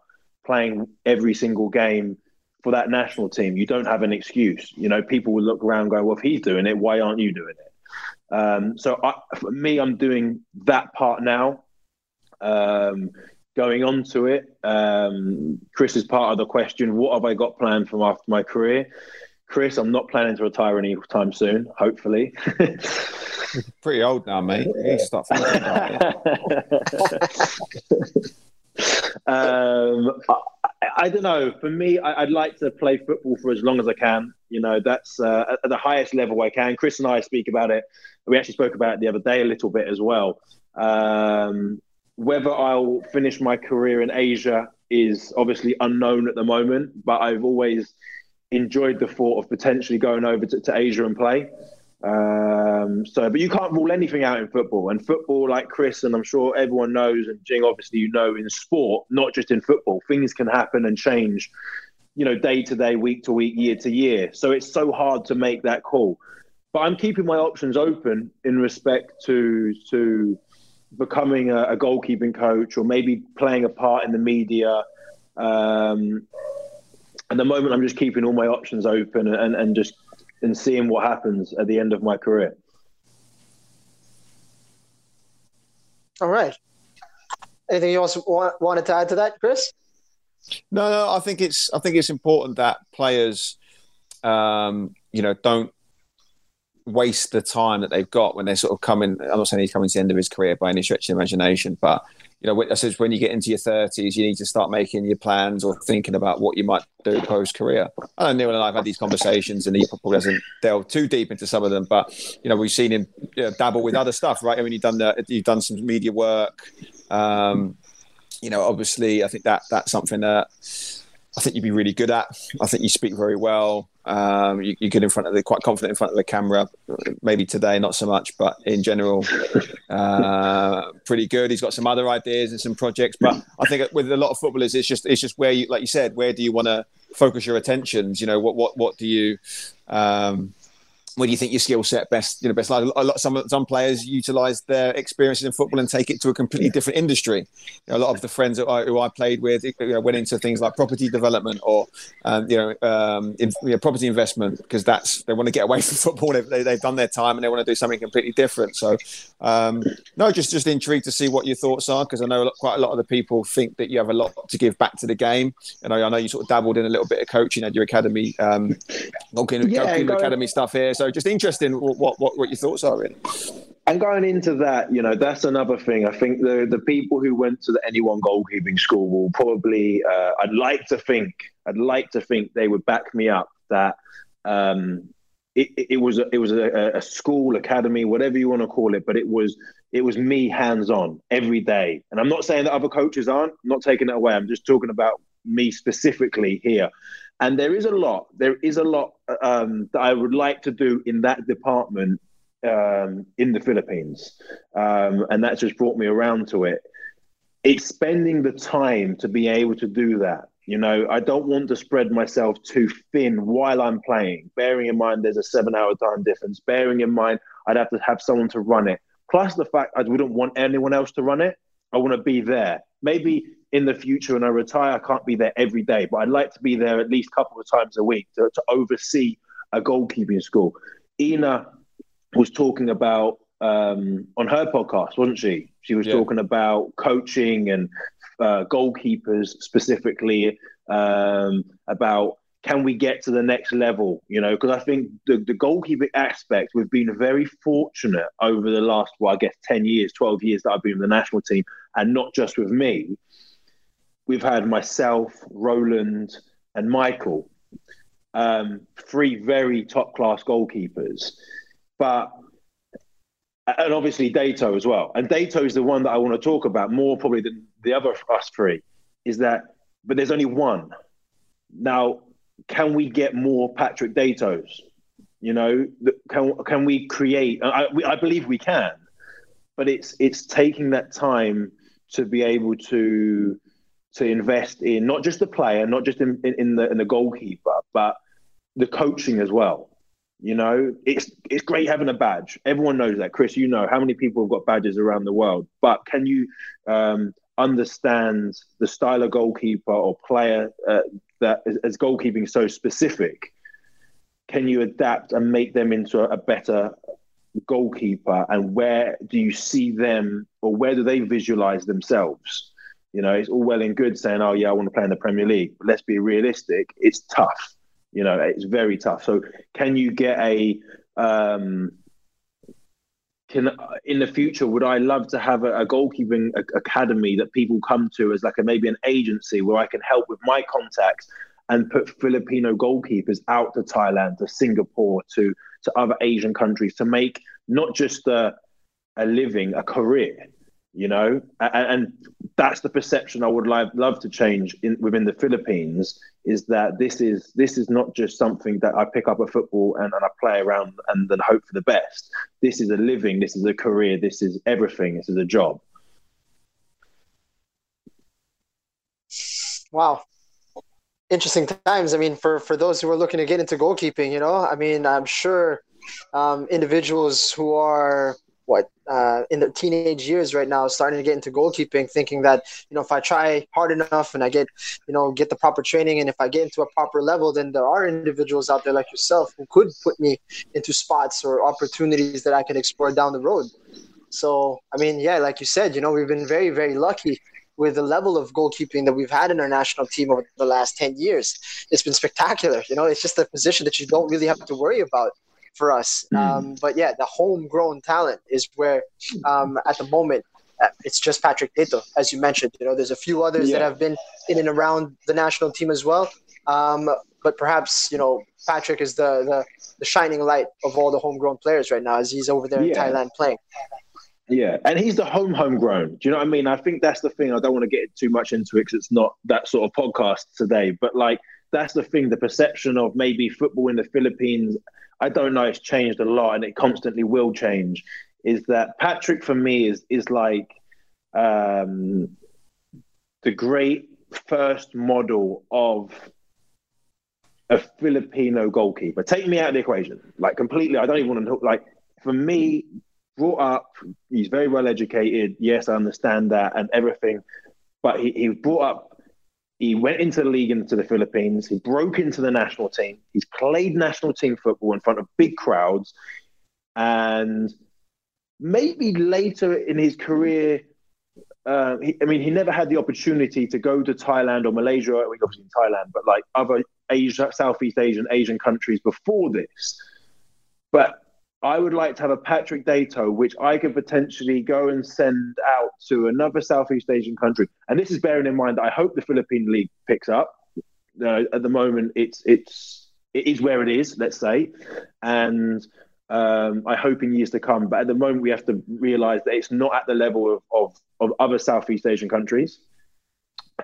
playing every single game for that national team? You don't have an excuse. You know, people will look around going, well, if he's doing it, why aren't you doing it? Um, so I, for me, I'm doing that part now. Um, going on to it, um, Chris is part of the question. What have I got planned from after my career? Chris, I'm not planning to retire anytime soon. Hopefully.
pretty old now, mate. You
um, I, I, don't know. For me, I, would like to play football for as long as I can. You know, that's uh, at the highest level I can. Chris and I speak about it. We actually spoke about it the other day a little bit as well. Um, whether I'll finish my career in Asia is obviously unknown at the moment, but I've always enjoyed the thought of potentially going over to, to Asia and play. Um, so, but you can't rule anything out in football. And football, like Chris, and I'm sure everyone knows, and Jing, obviously, you know, in sport, not just in football, things can happen and change, you know, day to day, week to week, year to year. So it's so hard to make that call. But I'm keeping my options open in respect to to becoming a, a goalkeeping coach or maybe playing a part in the media. Um, at the moment, I'm just keeping all my options open and, and just and seeing what happens at the end of my career.
All right. Anything you also want, wanted to add to that, Chris?
No, no. I think it's I think it's important that players, um, you know, don't waste the time that they've got when they're sort of coming. I'm not saying he's coming to the end of his career by any stretch of imagination, but you know, I suppose when you get into your 30s, you need to start making your plans or thinking about what you might do post career. I know Neil and I have had these conversations, and he probably hasn't delved too deep into some of them, but you know, we've seen him you know, dabble with other stuff, right? I mean, you've done the, you've done some media work. Um, you know, obviously, I think that that's something that I think you'd be really good at. I think you speak very well. Um, you, you, get in front of the quite confident in front of the camera. Maybe today, not so much, but in general, uh, pretty good. He's got some other ideas and some projects, but I think with a lot of footballers, it's just it's just where you, like you said, where do you want to focus your attentions? You know, what what what do you um, where do you think your skill set best you know best lies? A lot some some players utilize their experiences in football and take it to a completely different industry. You know, a lot of the friends who I, who I played with you know, went into things like property development or um, you know, um, in, you know, property investment because that's they want to get away from football. They've, they, have done their time and they want to do something completely different. So um, no, just just intrigued to see what your thoughts are because I know quite a lot of the people think that you have a lot to give back to the game. And I, I know you sort of dabbled in a little bit of coaching at your academy, um, yeah, academy stuff here. So just interesting what, what, what your thoughts are in.
And going into that, you know, that's another thing. I think the the people who went to the anyone goalkeeping school will probably, uh, I'd like to think, I'd like to think they would back me up that um, it, it, was a, it was a, a, school academy, whatever you want to call it, but it was it was me hands on every day. And I'm not saying that other coaches aren't. I'm not taking it away. I'm just talking about me specifically here. And there is a lot, there is a lot um, that I would like to do in that department um, in the Philippines, um, and that's just brought me around to it. It's spending the time to be able to do that. You know, I don't want to spread myself too thin while I'm playing, bearing in mind there's a seven hour time difference, bearing in mind I'd have to have someone to run it. Plus the fact I wouldn't want anyone else to run it. I want to be there. Maybe in the future when I retire, I can't be there every day, but I'd like to be there at least a couple of times a week to, to oversee a goalkeeping school. Ina was talking about um, on her podcast, wasn't she? She was yeah. talking about coaching and uh, goalkeepers specifically um, about can we get to the next level? You know, because I think the, the goalkeeping aspect, we've been very fortunate over the last, well, I guess 10 years, 12 years that I've been in the national team, and not just with me. We've had myself, Roland, and Michael, um, three very top class goalkeepers. But and obviously Deyto as well. And Deyto is the one that I want to talk about more probably than the other us three. Is that but there's only one. Now, can we get more Patrick Deytos? You know, can can we create? I, we, I believe we can, but it's it's taking that time to be able to to invest in not just the player, not just in, in, in the in the goalkeeper, but the coaching as well. You know, it's it's great having a badge. Everyone knows that, Chris. You know how many people have got badges around the world, but can you um, understand the style of goalkeeper or player uh, that as goalkeeping so specific? Can you adapt and make them into a better goalkeeper? And where do you see them, or where do they visualize themselves? You know, it's all well and good saying, "Oh yeah, I want to play in the Premier League." But let's be realistic; it's tough you know, it's very tough. So, can you get a um, can in the future would I love to have a, a goalkeeping academy that people come to as like a maybe an agency where I can help with my contacts and put Filipino goalkeepers out to Thailand, to Singapore, to to other Asian countries to make not just a a living, a career, you know, and, that's the perception I would love, love to change in, within the Philippines is that this is this is not just something that I pick up a football and, and I play around and then hope for the best. This is a living, this is a career, this is everything, this is a job.
Wow. Interesting times. I mean, for, for those who are looking to get into goalkeeping, you know, I mean, I'm sure um, individuals who are what uh, in their teenage years right now starting to get into goalkeeping thinking that you know if i try hard enough and i get you know get the proper training and if i get into a proper level then there are individuals out there like yourself who could put me into spots or opportunities that i can explore down the road. So i mean yeah like you said you know we've been very very lucky with the level of goalkeeping that we've had in our national team over the last 10 years. It's been spectacular you know it's just a position that you don't really have to worry about for us. Mm. Um, but yeah, the homegrown talent is where um, at the moment uh, it's just Patrick Deyto, as you mentioned. You know, there's a few others yeah. that have been in and around the national team as well. Um, but perhaps you know Patrick is the, the, the shining light of all the homegrown players right now, as he's over there yeah. in Thailand playing.
Yeah, and he's the home homegrown. Do you know what I mean? I think that's the thing. I don't want to get too much into it because it's not that sort of podcast today. But like, that's the thing. The perception of maybe football in the Philippines I don't know it's changed a lot and it constantly will change, is that Patrick for me is is like um, the great first model of a Filipino goalkeeper. Take me out of the equation, like completely. I don't even want to. Like for me, brought up, he's very well educated. Yes, I understand that and everything, but he, he brought up he went into the league into the Philippines. He broke into the national team. He's played national team football in front of big crowds. And maybe later in his career, uh, he, I mean, he never had the opportunity to go to Thailand or Malaysia, obviously in Thailand, but like other Asia, Southeast Asian, Asian countries before this. But I would like to have a Patrick Deyto, which I could potentially go and send out to another Southeast Asian country. And this is bearing in mind that I hope the Philippine League picks up. Uh, at the moment, it's it's it is where it is, let's say, and um, I hope in years to come. But at the moment, we have to realise that it's not at the level of of, of other Southeast Asian countries,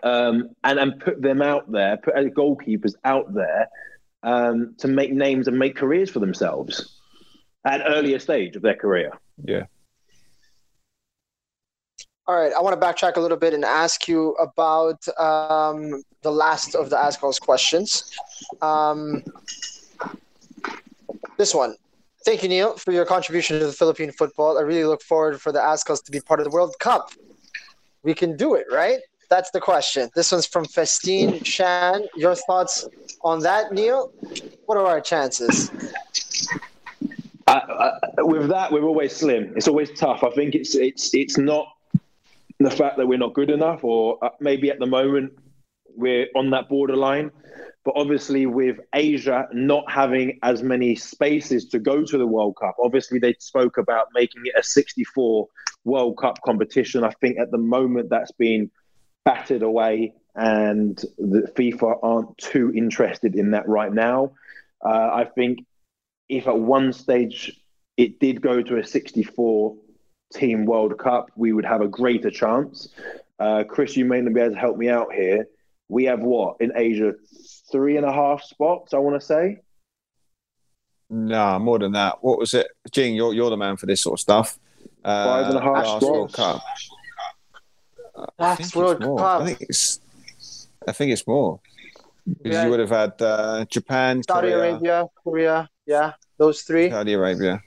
um, and and put them out there, put goalkeepers out there um, to make names and make careers for themselves at an earlier stage of their career.
Yeah.
All right, I want to backtrack a little bit and ask you about um, the last of the Azkals questions. Um, this one. Thank you, Neil, for your contribution to the Philippine football. I really look forward for the Azkals to be part of the World Cup. We can do it, right? That's the question. This one's from Festine Shan. Your thoughts on that, Neil? What are our chances?
Uh, with that, we're always slim. It's always tough. I think it's it's it's not the fact that we're not good enough, or uh, maybe at the moment we're on that borderline. But obviously, with Asia not having as many spaces to go to the World Cup, obviously they spoke about making it a 64 World Cup competition. I think at the moment that's been battered away, and the FIFA aren't too interested in that right now. Uh, I think if at one stage it did go to a 64 team World Cup, we would have a greater chance. Uh, Chris, you may not be able to help me out here. We have what in Asia? Three and a half spots, I want to say.
No, more than that. What was it? Jing, you're, you're the man for this sort of stuff.
Uh, Five and a half spots. World Cup.
Last World Cup.
I think it's. I think it's more. Because yeah. you would have had uh, Japan,
Saudi
Korea,
Arabia, Korea. Yeah, those three.
Saudi Arabia.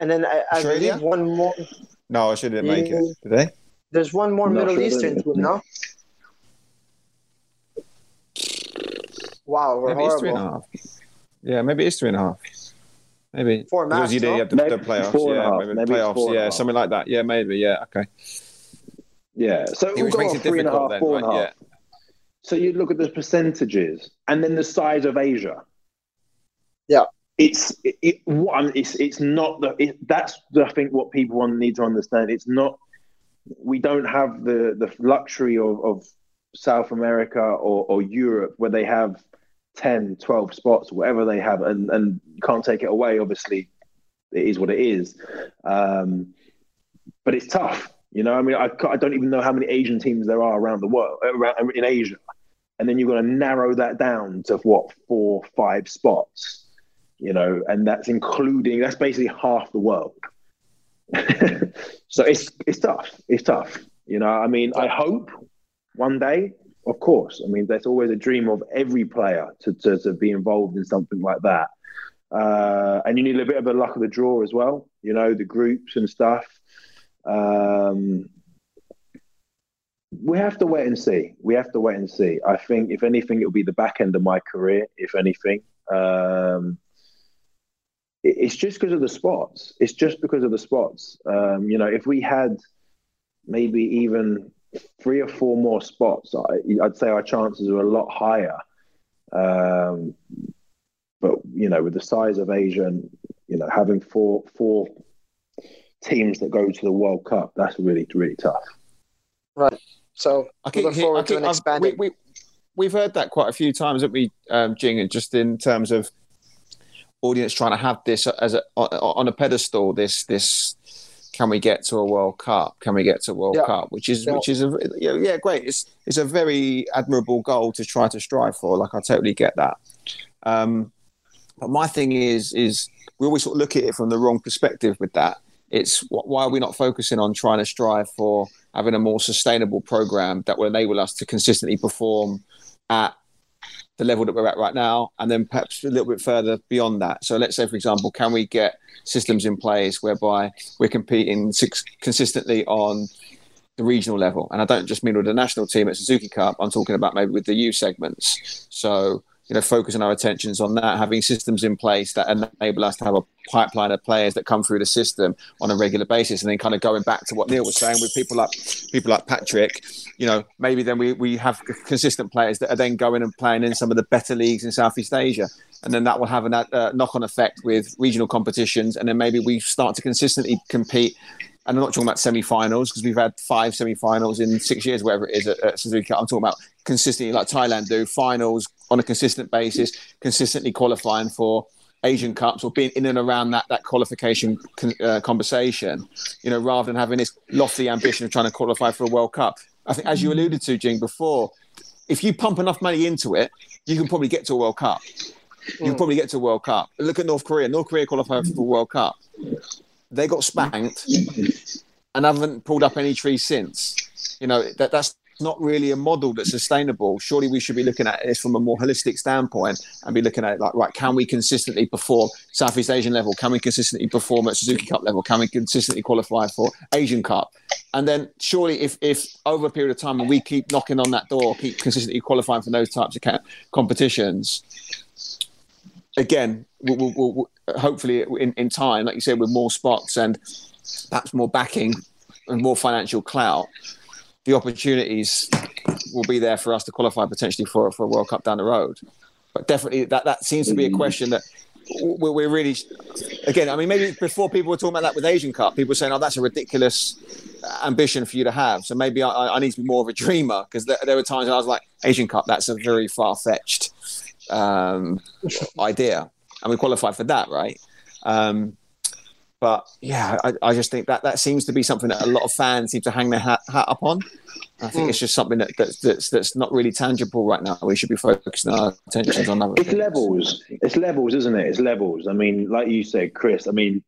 And then I, I believe one more.
No, I shouldn't make it. Mm. Did they?
There's one more Middle sure Eastern team, no? Wow, we're
maybe
horrible.
three and a half. Yeah, maybe it's three and a half. Maybe
four max,
because you did
no?
the, the playoffs, yeah, maybe, maybe playoffs, yeah, something like that. Yeah, maybe, yeah, okay.
Yeah, so we'll go three and a half, then, four right? and a half. Yeah. So you look at the percentages, and then the size of Asia.
Yeah,
it's it, one. It's it's not the. It, that's I think what people need to understand. It's not. We don't have the the luxury of, of South America or, or Europe where they have 10, 12 spots, whatever they have, and, and can't take it away. Obviously, it is what it is. Um, but it's tough. You know, I mean, I, I don't even know how many Asian teams there are around the world, around in Asia. And then you've got to narrow that down to what, four, five spots, you know, and that's including, that's basically half the world. so it's, it's tough. It's tough. You know, I mean, I hope one day, of course. I mean, there's always a dream of every player to, to, to be involved in something like that. Uh, and you need a bit of a luck of the draw as well, you know, the groups and stuff. Um, we have to wait and see. We have to wait and see. I think, if anything, it'll be the back end of my career, if anything. Um, it's just because of the spots. It's just because of the spots. Um, you know, if we had maybe even three or four more spots, I, would say our chances are a lot higher. Um, but you know, with the size of Asia and you know having four four teams that go to the World Cup, that's really really tough.
Right. So I keep, look forward I keep, to an expanding.
We, we, have heard that quite a few times, haven't we, um, Jing? And just in terms of audience trying to have this as a, on a pedestal, this this can we get to a World Cup? Can we get to a World yeah. Cup? Which is yeah. which is a yeah, yeah great. It's it's a very admirable goal to try to strive for. Like I totally get that. Um, but my thing is is we always sort of look at it from the wrong perspective with that. It's why are we not focusing on trying to strive for having a more sustainable program that will enable us to consistently perform at the level that we're at right now, and then perhaps a little bit further beyond that. So, let's say, for example, can we get systems in place whereby we're competing six, consistently on the regional level? And I don't just mean with the national team at Suzuki Cup. I'm talking about maybe with the U segments. So, you know, focusing our attentions on that, having systems in place that enable us to have a pipeline of players that come through the system on a regular basis, and then kind of going back to what Neil was saying with people like people like Patrick, you know, maybe then we, we have consistent players that are then going and playing in some of the better leagues in Southeast Asia, and then that will have a uh, knock-on effect with regional competitions, and then maybe we start to consistently compete and I'm not talking about semi-finals because we've had five semi-finals in six years, whatever it is at, at Suzuki. I'm talking about consistently, like Thailand do, finals on a consistent basis, consistently qualifying for Asian Cups or being in and around that that qualification uh, conversation. You know, rather than having this lofty ambition of trying to qualify for a World Cup. I think, as you alluded to, Jing, before, if you pump enough money into it, you can probably get to a World Cup. you probably get to a World Cup. Look at North Korea. North Korea qualified for the World Cup. They got spanked and haven't pulled up any trees since. You know that that's not really a model that's sustainable. Surely we should be looking at this from a more holistic standpoint and be looking at like, right, can we consistently perform Southeast Asian level? Can we consistently perform at Suzuki Cup level? Can we consistently qualify for Asian Cup? And then surely if, if over a period of time and we keep knocking on that door, keep consistently qualifying for those types of competitions, again, we'll, we'll, we'll, hopefully in, in time, like you said, with more spots and perhaps more backing and more financial clout, the opportunities will be there for us to qualify potentially for for a World Cup down the road. But definitely, that that seems to be a mm. question that we're really again. I mean, maybe before people were talking about that with Asian Cup, people were saying, "Oh, that's a ridiculous ambition for you to have." So maybe I, I need to be more of a dreamer because there, there, were times I was like, "Asian Cup, that's a very far fetched um, idea," and we qualified for that, right? Um, but yeah, I, I, just think that that seems to be something that a lot of fans seem to hang their hat, hat up on. I think mm. it's just something that, that's, that's that's not really tangible right now. We should be focusing our attentions on other.
It's things. levels. It's levels, isn't it? It's levels. I mean, like you said, Chris. I mean,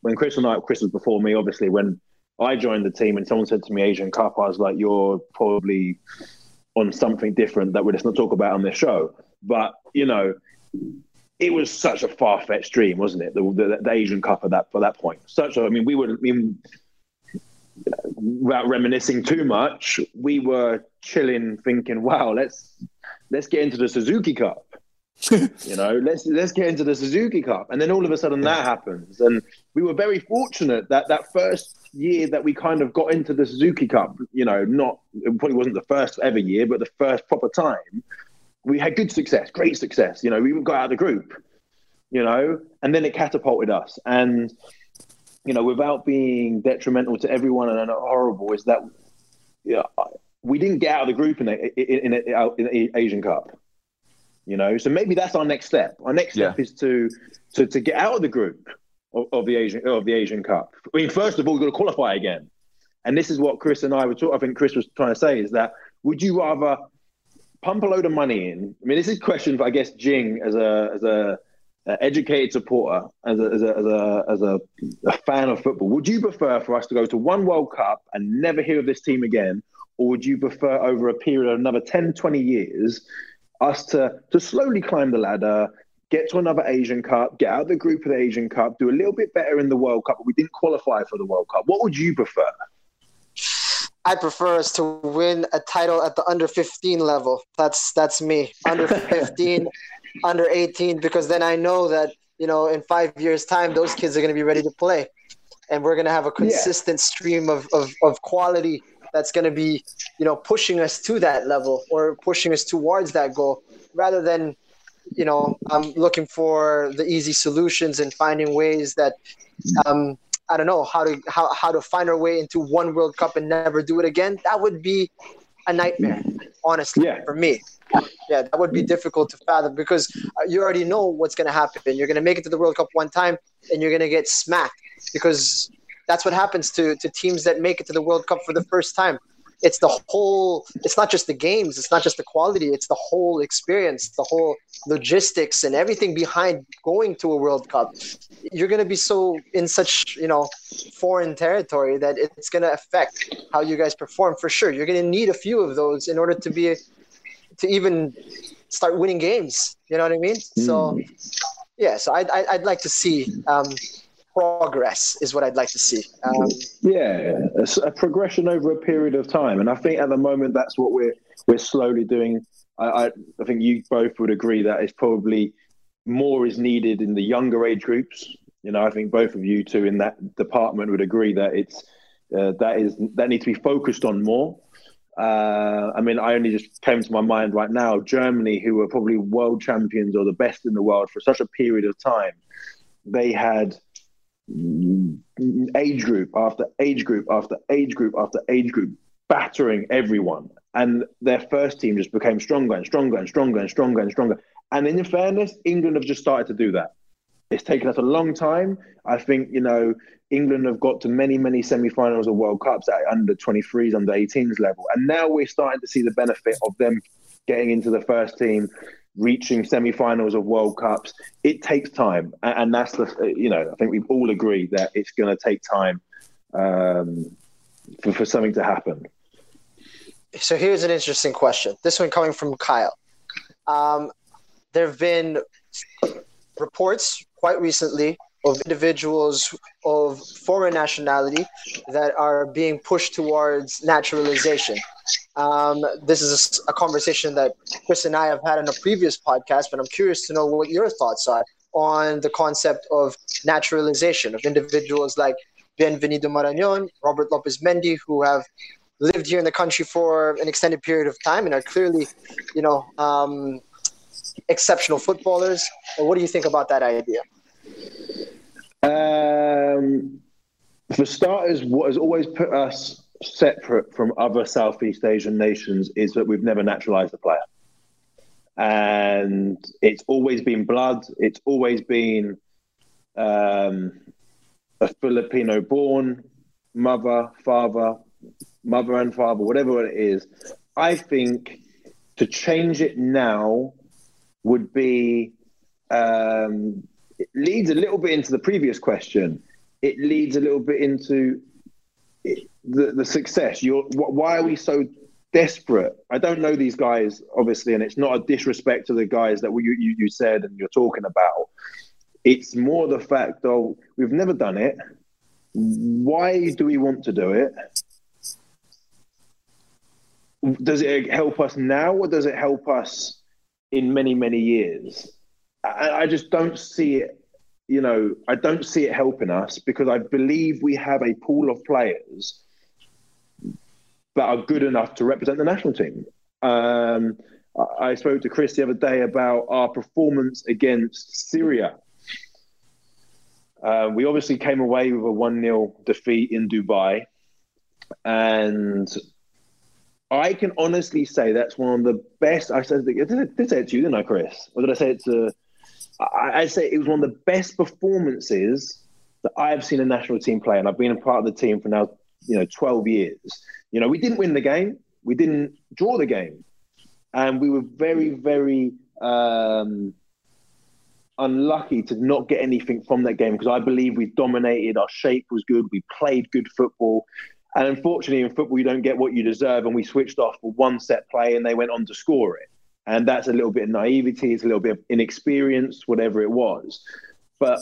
when Chris and I, Chris was before me, obviously. When I joined the team and someone said to me Asian Cup, I was like, "You're probably on something different that we're just not talk about on this show." But you know, it was such a far fetched dream, wasn't it? The, the, the, Asian Cup at that for that point. Such a, I mean, we were, I mean, without reminiscing too much, we were chilling, thinking, "Wow, let's let's get into the Suzuki Cup." you know, let's let's get into the Suzuki Cup, and then all of a sudden that happens, and we were very fortunate that that first year that we kind of got into the Suzuki Cup, you know, not it probably wasn't the first ever year, but the first proper time we had good success, great success. You know, we even got out of the group, you know, and then it catapulted us. And, you know, without being detrimental to everyone and horrible, is that yeah, we didn't get out of the group in the in, in, in the Asian Cup. You know, so maybe that's our next step. Our next step yeah. is to, to to get out of the group of, of, the Asian of the Asian Cup. I mean, first of all, we've got to qualify again. And this is what Chris and I were talking. I think Chris was trying to say is that would you rather pump a load of money in. I mean, this is a question for I guess Jing as a as a, a educated supporter, as a as a as a, as a, a fan of football. Would you prefer for us to go to one World Cup and never hear of this team again, or would you prefer over a period of another 10, 20 years us to to slowly climb the ladder? Get to another Asian Cup, get out of the group of the Asian Cup, do a little bit better in the World Cup, but we didn't qualify for the World Cup. What would you prefer?
I prefer us to win a title at the under 15 level. That's that's me. Under 15, under 18, because then I know that you know in five years' time those kids are going to be ready to play, and we're going to have a consistent yeah. stream of, of of quality that's going to be you know pushing us to that level or pushing us towards that goal, rather than you know I'm looking for the easy solutions and finding ways that um I don't know how to how, how to find our way into one World Cup and never do it again. That would be a nightmare, honestly, yeah. for me. Yeah, that would be difficult to fathom because uh, you already know what's going to happen. You're going to make it to the World Cup one time, and you're going to get smacked because that's what happens to to teams that make it to the World Cup for the first time it's the whole it's not just the games it's not just the quality it's the whole experience the whole logistics and everything behind going to a world cup. You're going to be so in such you know foreign territory that it's going to affect how you guys perform for sure. You're going to need a few of those in order to be to even start winning games you know what i mean? Mm. so yeah so I'd, I'd like to see um, progress is what I'd like to see. Um,
yeah, a, progression over a period of time, and I think at the moment that's what we're we're slowly doing. I, I, I think you both would agree that it's probably more is needed in the younger age groups. You know, I think both of you two in that department would agree that it's uh, that is that needs to be focused on more. Uh, I mean, I only just came to my mind right now. Germany, who were probably world champions or the best in the world for such a period of time, they had age group after age group after age group after age group, battering everyone. And their first team just became stronger and stronger and stronger and stronger and stronger. And in fairness, England have just started to do that. It's taken us a long time. I think, you know, England have got to many, many semi finals of World Cups at under 23s, under 18s level. And now we're starting to see the benefit of them getting into the first team reaching semi-finals of World Cups. It takes time, and, that's the you know I think we all agree that it's going to take time um, for, for something to happen.
So here's an interesting question. This one coming from Kyle. Um, there have been reports quite recently of individuals of foreign nationality that are being pushed towards naturalization. Um, this is a, a, conversation that Chris and I have had in a previous podcast, but I'm curious to know what your thoughts are on the concept of naturalization of individuals like Bienvenido Marañón, Robert Lopez Mendy, who have lived here in the country for an extended period of time and are clearly, you know, um, exceptional footballers. What do you think about that idea?
Um, for starters, what has always put us separate from other Southeast Asian nations is that we've never naturalized a player. And it's always been blood, it's always been um, a Filipino born mother, father, mother and father, whatever it is. I think to change it now would be um, it leads a little bit into the previous question. It leads a little bit into the the success. You're why are we so desperate? I don't know these guys obviously, and it's not a disrespect to the guys that you you, you said and you're talking about. It's more the fact of we've never done it. Why do we want to do it? Does it help us now, or does it help us in many many years? I, just don't see it. You know, I don't see it helping us because I believe we have a pool of players that are good enough to represent the national team. Um, I spoke to Chris the other day about our performance against Syria. Uh, we obviously came away with a 1 0 defeat in Dubai. And I can honestly say that's one of the best. I said, I, did I say it to you, didn't I, Chris? Or did I say it to I, would say it was one of the best performances that I've seen a national team play, and I've been a part of the team for now, you know, 12 years. You know, we didn't win the game, we didn't draw the game, and we were very, very um, unlucky to not get anything from that game because I believe we dominated. Our shape was good. We played good football. And unfortunately, in football, you don't get what you deserve. And we switched off for one set play and they went on to score it and that's a little bit of naivety it's a little bit of inexperience whatever it was. But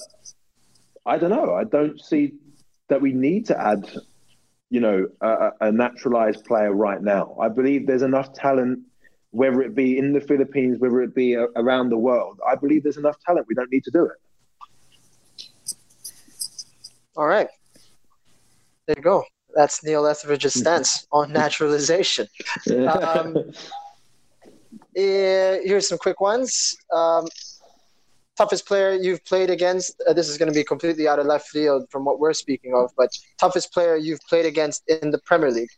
i don't know i don't see that we need to add you know a, a naturalized player right now. I believe there's enough talent whether it be in the philippines whether it be a, around the world i believe there's enough talent we don't need to do it.
All right. There you go. That's neil etheridge's stance on naturalization. Um, uh, here's some quick ones. Um, toughest player you've played against. Uh, this is going to be completely out of left field from what we're speaking of, but toughest player you've played against in the Premier League.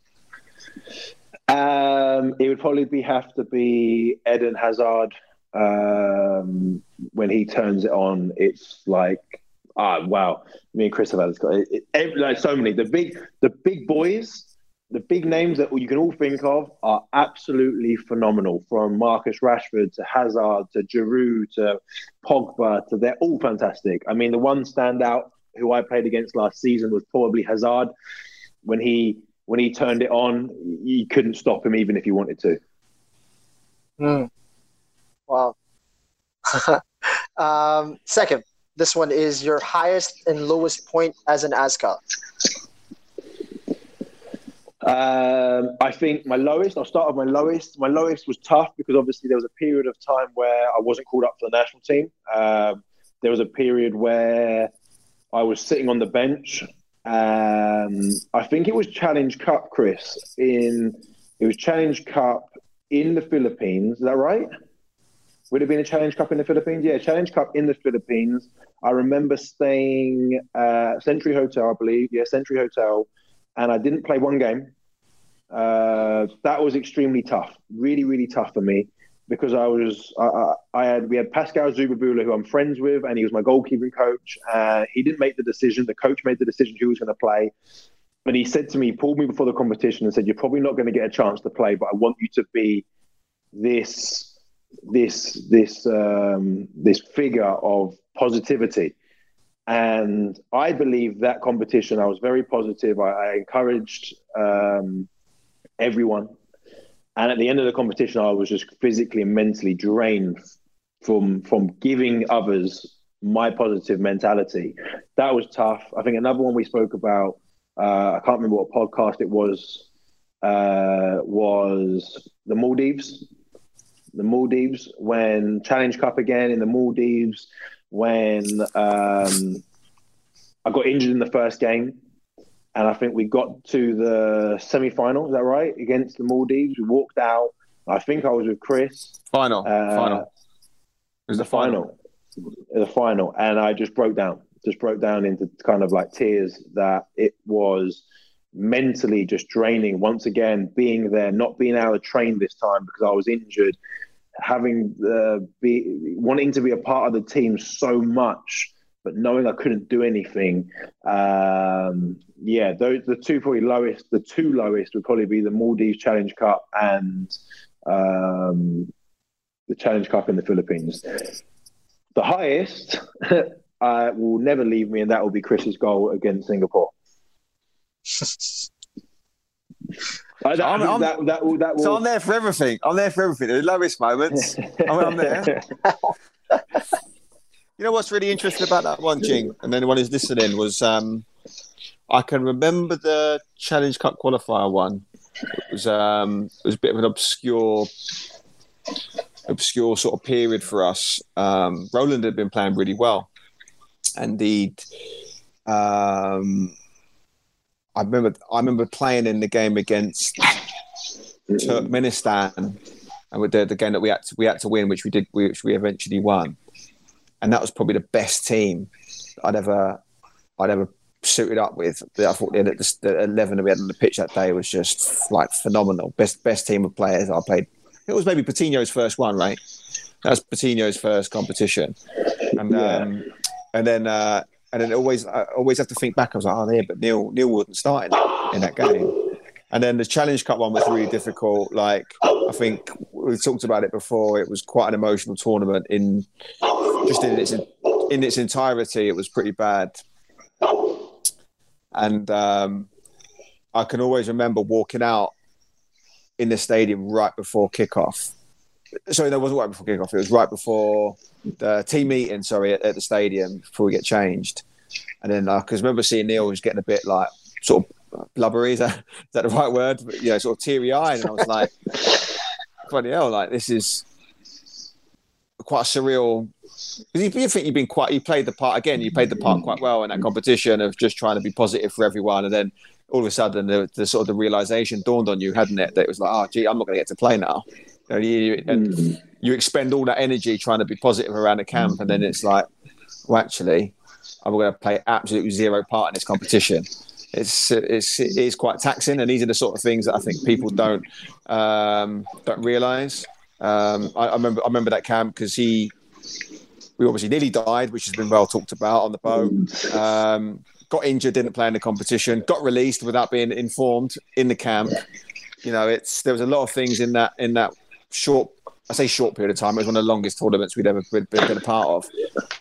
Um, it would probably be have to be Eden Hazard. Um, when he turns it on, it's like ah wow. Me and Chris have had this. It, it, like so many the big the big boys the big names that you can all think of are absolutely phenomenal. From Marcus Rashford to Hazard to Giroud to Pogba to they're all fantastic. I mean, the one standout who I played against last season was probably Hazard. When he when he turned it on, you couldn't stop him even if you wanted to.
Mm. Wow. um, second, this one is your highest and lowest point as an Azkal.
Um, I think my lowest, I'll start with my lowest. My lowest was tough because obviously there was a period of time where I wasn't called up for the national team. Um, there was a period where I was sitting on the bench. Um, I think it was Challenge Cup, Chris. In it was Challenge Cup in the Philippines. Is that right? Would it have been a Challenge Cup in the Philippines? Yeah, Challenge Cup in the Philippines. I remember staying uh, Century Hotel, I believe. Yeah, Century Hotel and I didn't play one game. Uh, that was extremely tough, really, really tough for me because I was I, I had we had Pascal Zuberbühler who I'm friends with, and he was my goalkeeping coach. Uh, he didn't make the decision; the coach made the decision who was going to play. But he said to me, he pulled me before the competition, and said, "You're probably not going to get a chance to play, but I want you to be this this this um, this figure of positivity. And I believe that competition, I was very positive. I, I encouraged um, everyone. And at the end of the competition, I was just physically and mentally drained from from giving others my positive mentality. That was tough. I think another one we spoke about, uh, I can't remember what podcast it was, uh, was the Maldives. The Maldives, when Challenge Cup again in the Maldives, when um, I got injured in the first game. And I think we got to the semi final, is that right? Against the Maldives. We walked out. I think I was with Chris.
Final. Uh, final. It
was the final. final the final, and I just broke down, just broke down into kind of like tears that it was mentally just draining. Once again, being there, not being able to train this time because I was injured, having uh, be wanting to be a part of the team so much, but knowing I couldn't do anything. Um, yeah, those the two probably lowest. The two lowest would probably be the Maldives Challenge Cup and um, the Challenge Cup in the Philippines. The highest uh, will never leave me, and that will be Chris's goal against Singapore.
I, that, I'm, I'm, that, that, will, that will... So I'm there for everything. I'm there for everything. The lowest moments, I'm, I'm there. you know what's really interesting about that one, Jing, and anyone who's listening was um, I can remember the Challenge Cup qualifier one. It was um, it was a bit of an obscure obscure sort of period for us. Um, Roland had been playing really well. Indeed, um, I remember I remember playing in the game against Turkmenistan, and with the, the game that we had to, we had to win, which we did, which we eventually won, and that was probably the best team I'd ever I'd ever suited up with. I thought the, the eleven that we had on the pitch that day was just like phenomenal. Best best team of players I played it was maybe Patino's first one, right? That was Patino's first competition, and yeah. um, and then uh, and then always I always have to think back. I was like, oh, yeah, but Neil Neil wasn't starting in that game. And then the Challenge Cup one was really difficult. Like I think we talked about it before. It was quite an emotional tournament in just in its in its entirety. It was pretty bad, and um, I can always remember walking out in the stadium right before kickoff. Sorry, that wasn't right before kickoff. It was right before the team meeting. Sorry, at, at the stadium before we get changed. And then, I remember seeing Neil was getting a bit like sort of blubbery. Is that, is that the right word? But, you know, sort of teary eyed. And I was like, funny hell, like this is quite a surreal. Because you, you think you've been quite, you played the part again. You played the part quite well in that competition of just trying to be positive for everyone, and then all of a sudden the, the sort of the realization dawned on you, hadn't it? That it was like, oh, gee, I'm not going to get to play now. You, know, you, and mm. you expend all that energy trying to be positive around the camp, and then it's like, well, actually, I'm going to play absolutely zero part in this competition. It's it's it is quite taxing, and these are the sort of things that I think people don't um, don't realize. Um, I, I remember I remember that camp because he we obviously nearly died, which has been well talked about on the boat. Um, got injured, didn't play in the competition, got released without being informed in the camp. You know, it's there was a lot of things in that in that short. I say short period of time. It was one of the longest tournaments we'd ever been, been a part of.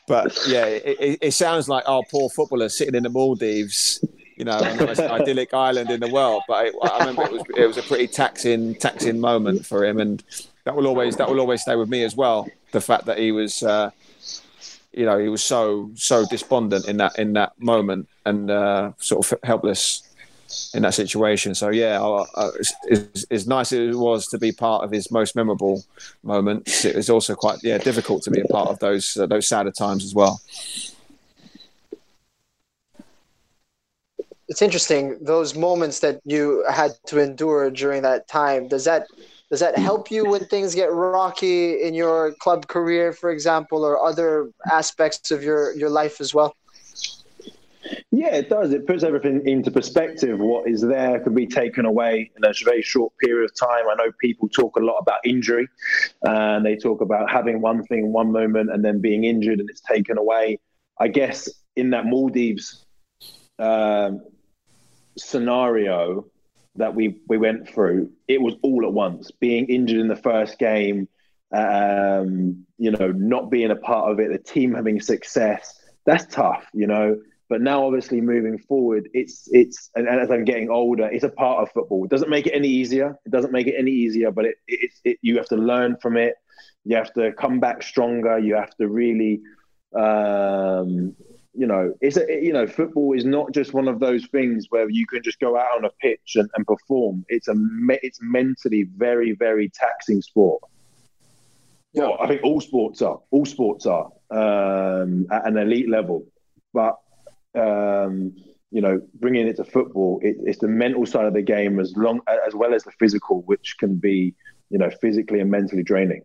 But yeah, it, it, it sounds like our oh, poor footballer sitting in the Maldives you know, the most idyllic island in the world. But I remember it was it was a pretty taxing taxing moment for him, and that will always that will always stay with me as well. The fact that he was uh, you know he was so so despondent in that in that moment and uh, sort of helpless in that situation. So yeah, as, as nice as it was to be part of his most memorable moments, it was also quite yeah difficult to be a part of those uh, those sadder times as well.
It's interesting those moments that you had to endure during that time. Does that does that help you when things get rocky in your club career, for example, or other aspects of your, your life as well?
Yeah, it does. It puts everything into perspective. What is there can be taken away in a very short period of time. I know people talk a lot about injury, and they talk about having one thing one moment and then being injured and it's taken away. I guess in that Maldives um, scenario, that we we went through, it was all at once. Being injured in the first game, um, you know, not being a part of it, the team having success, that's tough, you know. But now, obviously, moving forward, it's it's and, as I'm getting older, it's a part of football. It doesn't make it any easier. It doesn't make it any easier, but it, it, it you have to learn from it. You have to come back stronger. You have to really, um, you know, it's a, you know, football is not just one of those things where you can just go out on a pitch and, and perform. It's a it's mentally very very taxing sport. Yeah, well, I think all sports are. All sports are um, at an elite level, but um, you know, bringing it to football, it, it's the mental side of the game as long as well as the physical, which can be, you know, physically and mentally draining.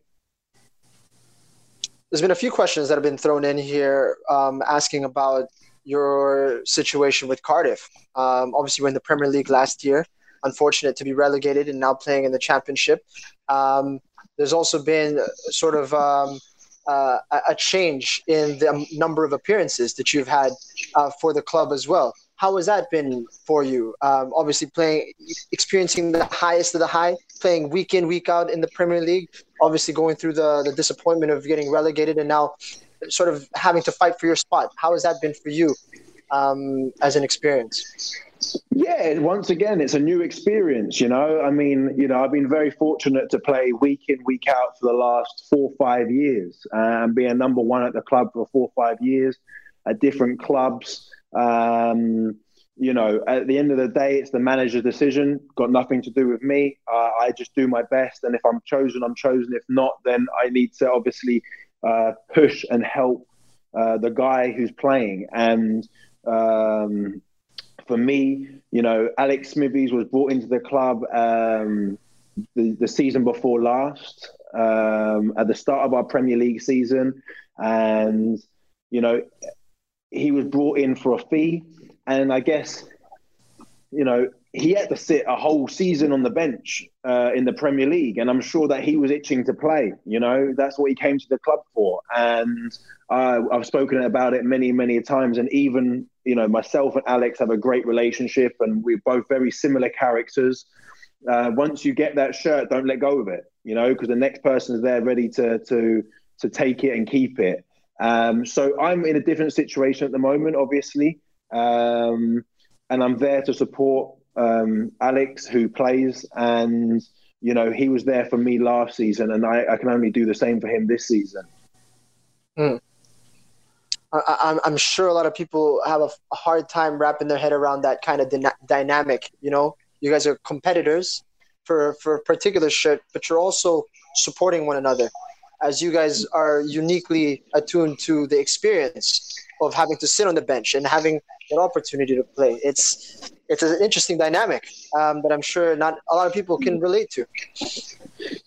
There's been a few questions that have been thrown in here um, asking about your situation with Cardiff. Um, obviously, we're in the Premier League last year. Unfortunate to be relegated and now playing in the Championship. Um, there's also been sort of um, uh, a change in the number of appearances that you've had uh, for the club as well. How has that been for you? Um, obviously, playing, experiencing the highest of the high, playing week in, week out in the Premier League. Obviously, going through the the disappointment of getting relegated, and now sort of having to fight for your spot. How has that been for you um, as an experience?
Yeah, once again, it's a new experience. You know, I mean, you know, I've been very fortunate to play week in, week out for the last four, five years, and um, being number one at the club for four, five years at different clubs. Um, you know, at the end of the day, it's the manager's decision. Got nothing to do with me. Uh, I just do my best, and if I'm chosen, I'm chosen. If not, then I need to obviously uh, push and help uh, the guy who's playing. And um, for me, you know, Alex Smithies was brought into the club um, the, the season before last, um, at the start of our Premier League season. And, you know, he was brought in for a fee. And I guess, you know, he had to sit a whole season on the bench uh, in the Premier League, and I'm sure that he was itching to play. You know, that's what he came to the club for. And uh, I've spoken about it many, many times. And even you know, myself and Alex have a great relationship, and we're both very similar characters. Uh, once you get that shirt, don't let go of it. You know, because the next person is there ready to to to take it and keep it. Um, so I'm in a different situation at the moment, obviously, um, and I'm there to support um, Alex, who plays, and you know he was there for me last season, and I, I can only do the same for him this season.
Mm. I, am sure a lot of people have a, hard time wrapping their head around that kind of dyna- dynamic. You know, you guys are competitors for for a particular shirt, but you're also supporting one another, as you guys are uniquely attuned to the experience of having to sit on the bench and having that opportunity to play. It's it's an interesting dynamic um, that I'm sure not a lot of people can relate to.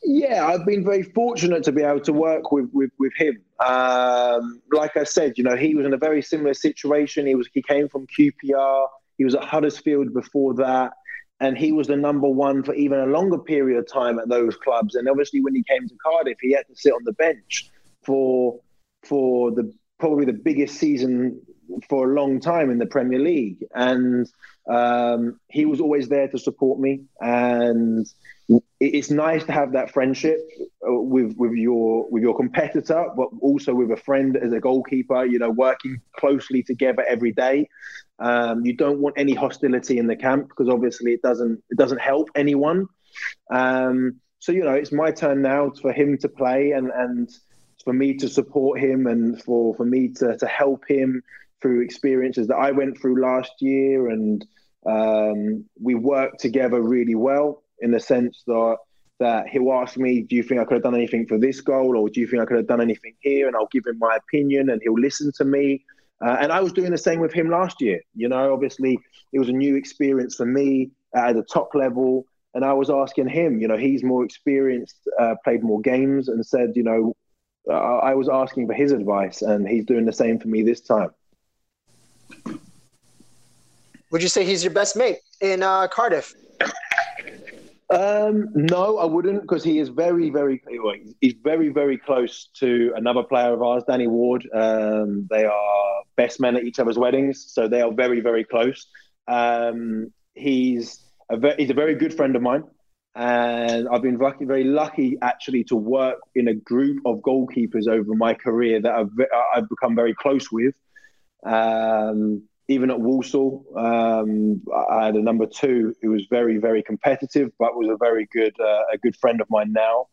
Yeah, I've been very fortunate to be able to work with with, with him. Um, like I said, you know, he was in a very similar situation. He was he came from QPR. He was at Huddersfield before that, and he was the number one for even a longer period of time at those clubs. And obviously, when he came to Cardiff, he had to sit on the bench for for the probably the biggest season for a long time in the Premier League, and um, he was always there to support me. And it's nice to have that friendship uh, with with your with your competitor, but also with a friend as a goalkeeper. You know, working closely together every day. Um, you don't want any hostility in the camp because obviously it doesn't it doesn't help anyone. Um, so you know, it's my turn now for him to play and and for me to support him and for, for me to, to help him through experiences that I went through last year. And um, we worked together really well in the sense that that he'll ask me, Do you think I could have done anything for this goal? Or do you think I could have done anything here? And I'll give him my opinion and he'll listen to me. Uh, and I was doing the same with him last year. You know, obviously, it was a new experience for me at the top level. And I was asking him, you know, he's more experienced, uh, played more games, and said, you know, I was asking for his advice, and he's doing the same for me this time.
Would you say he's your best mate in uh, Cardiff?
Um, no, I wouldn't, because he is very, very, he's very, very close to another player of ours, Danny Ward. Um, they are best men at each other's weddings, so they are very, very close. Um, he's a ve- he's a very good friend of mine. and I've been lucky, very lucky actually to work in a group of goalkeepers over my career that I've, I've become very close with. Um, even at Walsall, um, I had a number two who was very, very competitive, but was a very good, uh, a good friend of mine now.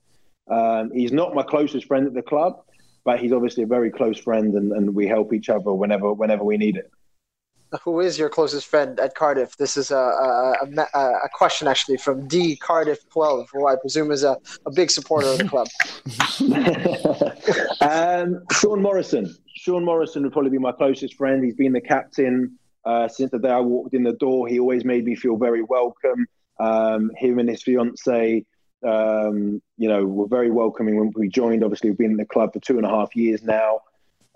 Um, he's not my closest friend at the club, but he's obviously a very close friend, and, and we help each other whenever, whenever we need it.
Who is your closest friend at Cardiff? This is a, a, a, a question actually from D Cardiff 12, who I presume is a, a big supporter of the club.
um, Sean Morrison. Sean Morrison would probably be my closest friend. He's been the captain uh, since the day I walked in the door. He always made me feel very welcome. Um, him and his fiance, um, you know, were very welcoming when we joined. Obviously, we've been in the club for two and a half years now.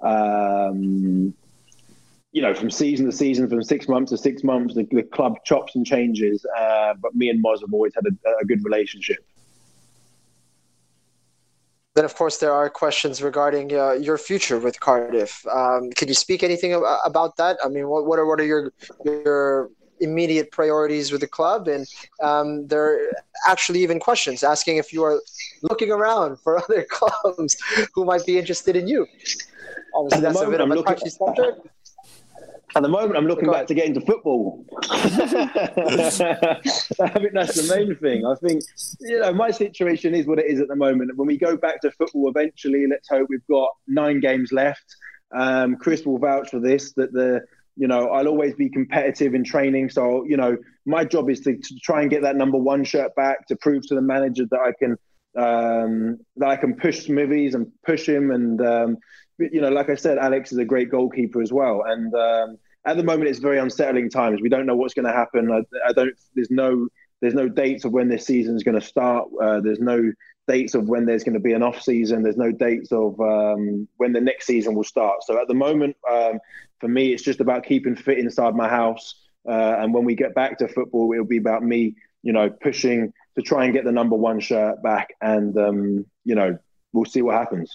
Um, you know, from season to season, from six months to six months, the, the club chops and changes. Uh, but me and Moz have always had a, a, good relationship.
Then, of course, there are questions regarding uh, your future with Cardiff. Um, can you speak anything about that? I mean, what, what are what are your your immediate priorities with the club? And um, there are actually even questions asking if you are looking around for other clubs who might be interested in you. Obviously, that's a bit of a touchy subject.
At the moment, I'm looking back to get into football. I think that's the main thing. I think, you know, my situation is what it is at the moment. When we go back to football eventually, let's hope we've got nine games left. Um, Chris will vouch for this that the, you know, I'll always be competitive in training. So, you know, my job is to, to try and get that number one shirt back to prove to the manager that I can um, that I can push Smithies and push him. And um, you know, like I said, Alex is a great goalkeeper as well. And um, at the moment, it's very unsettling times. We don't know what's going to happen. I, I, don't. There's no. There's no dates of when this season is going to start. Uh, there's no dates of when there's going to be an off season. There's no dates of um, when the next season will start. So at the moment, um, for me, it's just about keeping fit inside my house. Uh, and when we get back to football, it'll be about me, you know, pushing to try and get the number one shirt back. And um, you know, we'll see what happens.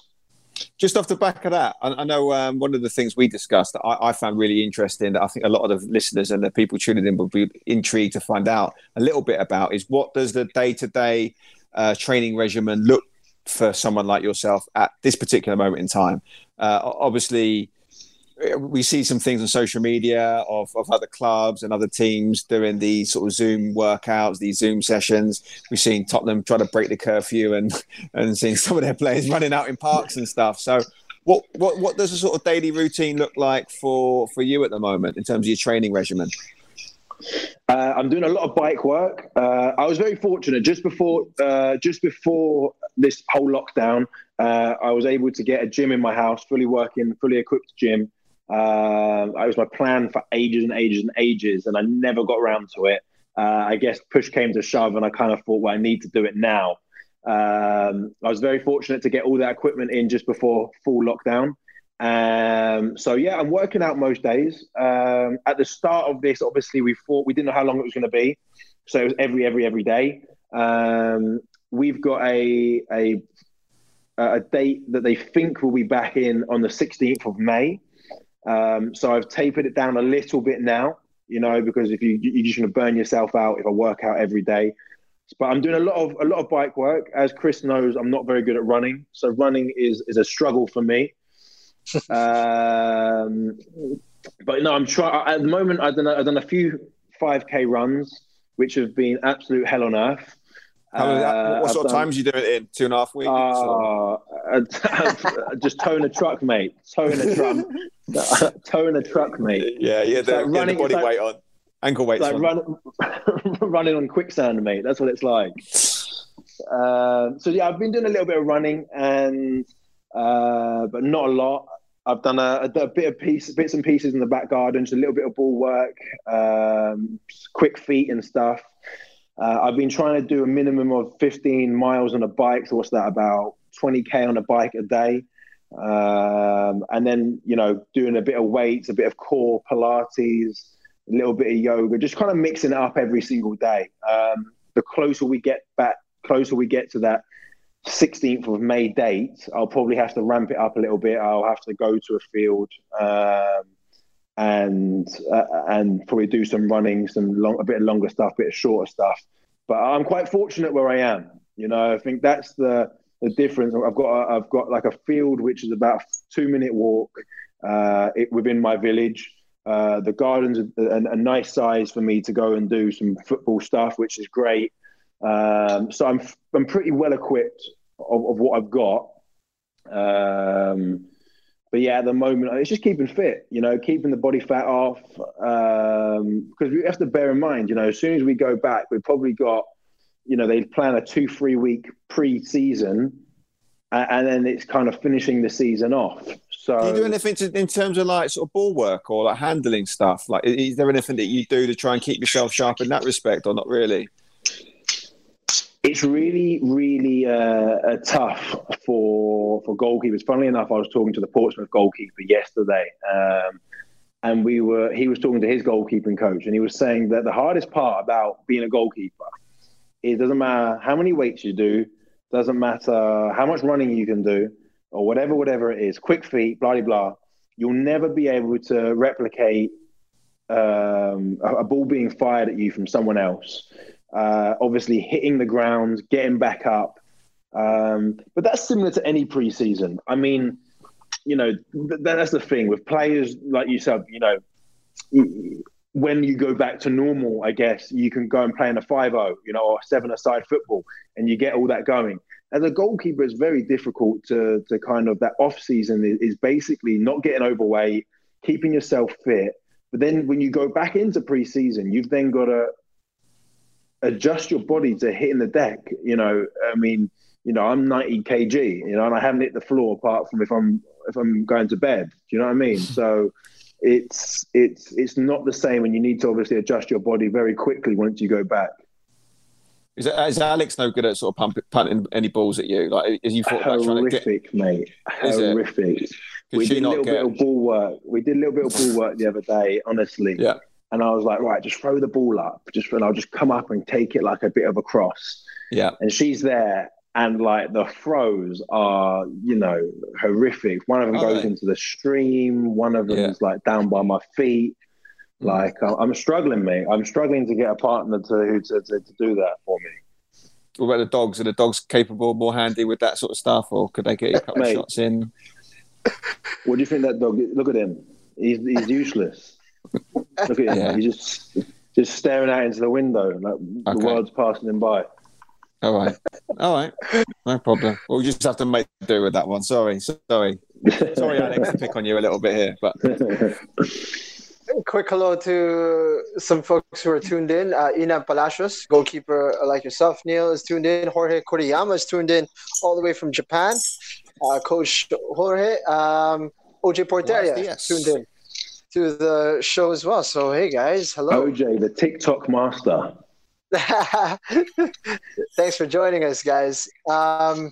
Just off the back of that, I, I know um, one of the things we discussed that I, I, found really interesting that I think a lot of the listeners and the people tuning in will be intrigued to find out a little bit about is what does the day to day training regimen look for someone like yourself at this particular moment in time? Uh, obviously, we see some things on social media of, of other clubs and other teams doing these sort of Zoom workouts, these Zoom sessions. We've seen Tottenham try to break the curfew and and seen some of their players running out in parks and stuff. So, what what what does a sort of daily routine look like for for you at the moment in terms of your training regimen?
Uh, I'm doing a lot of bike work. Uh, I was very fortunate just before uh, just before this whole lockdown. Uh, I was able to get a gym in my house, fully working, fully equipped gym. Um, it was my plan for ages and ages and ages, and I never got around to it. Uh, I guess push came to shove, and I kind of thought, well, I need to do it now. Um, I was very fortunate to get all that equipment in just before full lockdown. Um, so yeah, I'm working out most days. Um, at the start of this, obviously, we thought we didn't know how long it was going to be, so it was every every every day. Um, we've got a a a date that they think will be back in on the 16th of May. Um, so I've tapered it down a little bit now, you know, because if you you're just going to burn yourself out if I work out every day. But I'm doing a lot of a lot of bike work. As Chris knows, I'm not very good at running, so running is is a struggle for me. um, but no, I'm trying. At the moment, I've done a, I've done a few 5k runs, which have been absolute hell on earth.
Uh, what sort of times you doing it in? Two and a half weeks? Uh,
just towing a truck, mate. Towing a truck. towing a truck, mate.
Yeah, yeah. The, like running, the body like, weight on, ankle weight.
Like run, running on quicksand, mate. That's what it's like. Uh, so yeah, I've been doing a little bit of running, and uh, but not a lot. I've done a, a, bit of piece, bits and pieces in the back garden, just a little bit of ball work, um, quick feet and stuff. Uh, I've been trying to do a minimum of 15 miles on a bike. So what's that about? 20k on a bike a day. Um, and then, you know, doing a bit of weights, a bit of core Pilates, a little bit of yoga, just kind of mixing it up every single day. Um, the closer we get back, closer we get to that 16th of May date, I'll probably have to ramp it up a little bit. I'll have to go to a field um, and uh, and probably do some running, some long, a bit of longer stuff, a bit of shorter stuff. but I'm quite fortunate where I am. You know, I think that's the the difference. I've got a, I've got like a field which is about two minute walk uh, it, within my village. Uh, the gardens are a, a, nice size for me to go and do some football stuff, which is great. Um, so I'm I'm pretty well equipped of, of what I've got. Um, but yeah, at the moment, it's just keeping fit, you know, keeping the body fat off. Because um, we have to bear in mind, you know, as soon as we go back, we've probably got, you know, they plan a two, three week pre season and then it's kind of finishing the season off. So,
do you do anything to, in terms of like sort of ball work or like handling stuff? Like, is there anything that you do to try and keep yourself sharp in that respect, or not really?
It's really, really uh, tough for for goalkeepers. Funnily enough, I was talking to the Portsmouth goalkeeper yesterday, um, and we were he was talking to his goalkeeping coach, and he was saying that the hardest part about being a goalkeeper is it doesn't matter how many weights you do, doesn't matter how much running you can do, or whatever, whatever it is, quick feet, blah blah blah. You'll never be able to replicate um, a, a ball being fired at you from someone else uh, obviously hitting the ground, getting back up. Um, but that's similar to any preseason. I mean, you know, th- that's the thing with players like you said, you know, when you go back to normal, I guess you can go and play in a 5 0, you know, or 7 aside football and you get all that going. As a goalkeeper, it's very difficult to, to kind of that off season is, is basically not getting overweight, keeping yourself fit. But then when you go back into preseason, you've then got to adjust your body to hitting the deck. You know, I mean, you know, I'm 90 kg, you know, and I haven't hit the floor apart from if I'm if I'm going to bed. Do you know what I mean? So it's it's it's not the same, and you need to obviously adjust your body very quickly once you go back.
Is, is Alex no good at sort of pumping, punting any balls at you? Like, is you thought
horrific, about trying to get... mate? Horrific. We did a little get... bit of ball work. We did a little bit of ball work the other day. Honestly,
yeah.
And I was like, right, just throw the ball up, just and I'll just come up and take it like a bit of a cross.
Yeah.
And she's there, and like the throws are, you know, horrific. One of them goes into the stream. One of them yeah. is like down by my feet. Mm. Like I'm struggling, mate. I'm struggling to get a partner to to, to, to do that for me.
What about the dogs? Are the dogs capable, more handy with that sort of stuff, or could they get a couple of shots in?
What do you think that dog? Look at him. He's he's useless. Look at him. Yeah. He's just just staring out into the window, like okay. the world's passing him by.
All right, all right, no problem. We'll just have to make do with that one. Sorry, sorry, sorry, Alex, to pick on you a little bit here, but.
Quick hello to some folks who are tuned in. Uh, Ina Palacios, goalkeeper like yourself, Neil, is tuned in. Jorge Koriyama is tuned in all the way from Japan. Uh, Coach Jorge, um, OJ Porteria, yes. tuned in to the show as well. So hey guys, hello.
OJ, the TikTok master.
Thanks for joining us, guys. Um,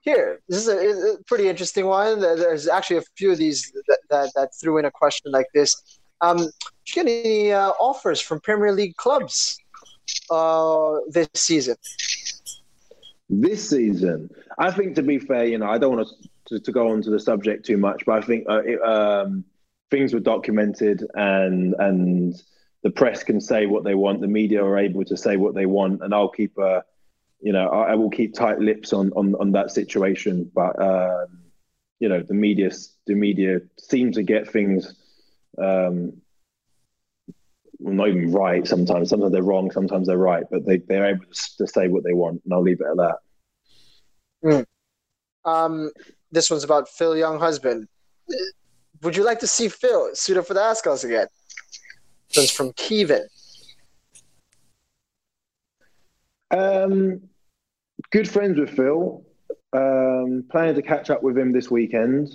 here, this is a, a, pretty interesting one. There's actually a few of these that, that, that threw in a question like this. Um, did you get any uh, offers from Premier League clubs uh, this season?
This season, I think to be fair, you know, I don't want to, to go on to the subject too much, but I think uh, it, um, things were documented and and the press can say what they want the media are able to say what they want and i'll keep a you know i, I will keep tight lips on on, on that situation. But um, you know the media the media seem to get things um, not even right sometimes. Sometimes they're wrong sometimes they're right but they, they're able to say what they want and i'll leave it at that.
Mm. um, this one's about phil younghusband would you like to see Phil suit up for the Azkals again? This from Kevin.
Um, good friends with Phil. Um, planning to catch up with him this weekend.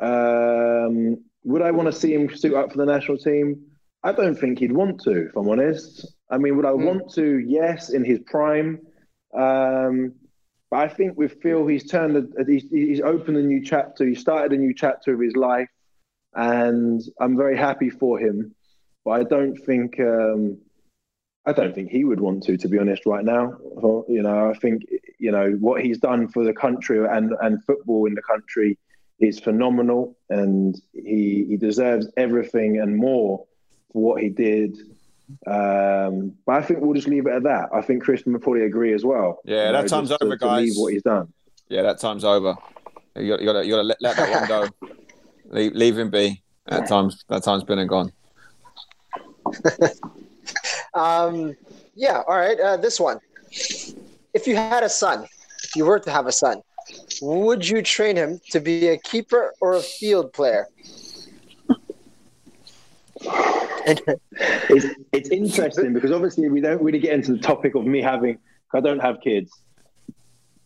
Um, would I want to see him suit up for the national team? I don't think he'd want to, if I'm honest. I mean, would I mm. want to? Yes, in his prime. Um, but I think with Phil, he's turned, a, he's, he's opened a new chapter. He started a new chapter of his life and I'm very happy for him. But I don't think um, I don't think he would want to, to be honest, right now. You know, I think you know what he's done for the country and and football in the country is phenomenal, and he he deserves everything and more for what he did Um, but I think we'll just leave it at that. I think Chris will probably agree as well.
Yeah, that time's over, to, guys.
To what he's done.
Yeah, that time's over. You got, you got, to, you got to let, let that one go. leave, leave him be. That time's that time's been and gone.
um, yeah. All right. Uh, this one. If you had a son, if you were to have a son, would you train him to be a keeper or a field player?
it's, it's interesting because obviously we don't really get into the topic of me having. I don't have kids,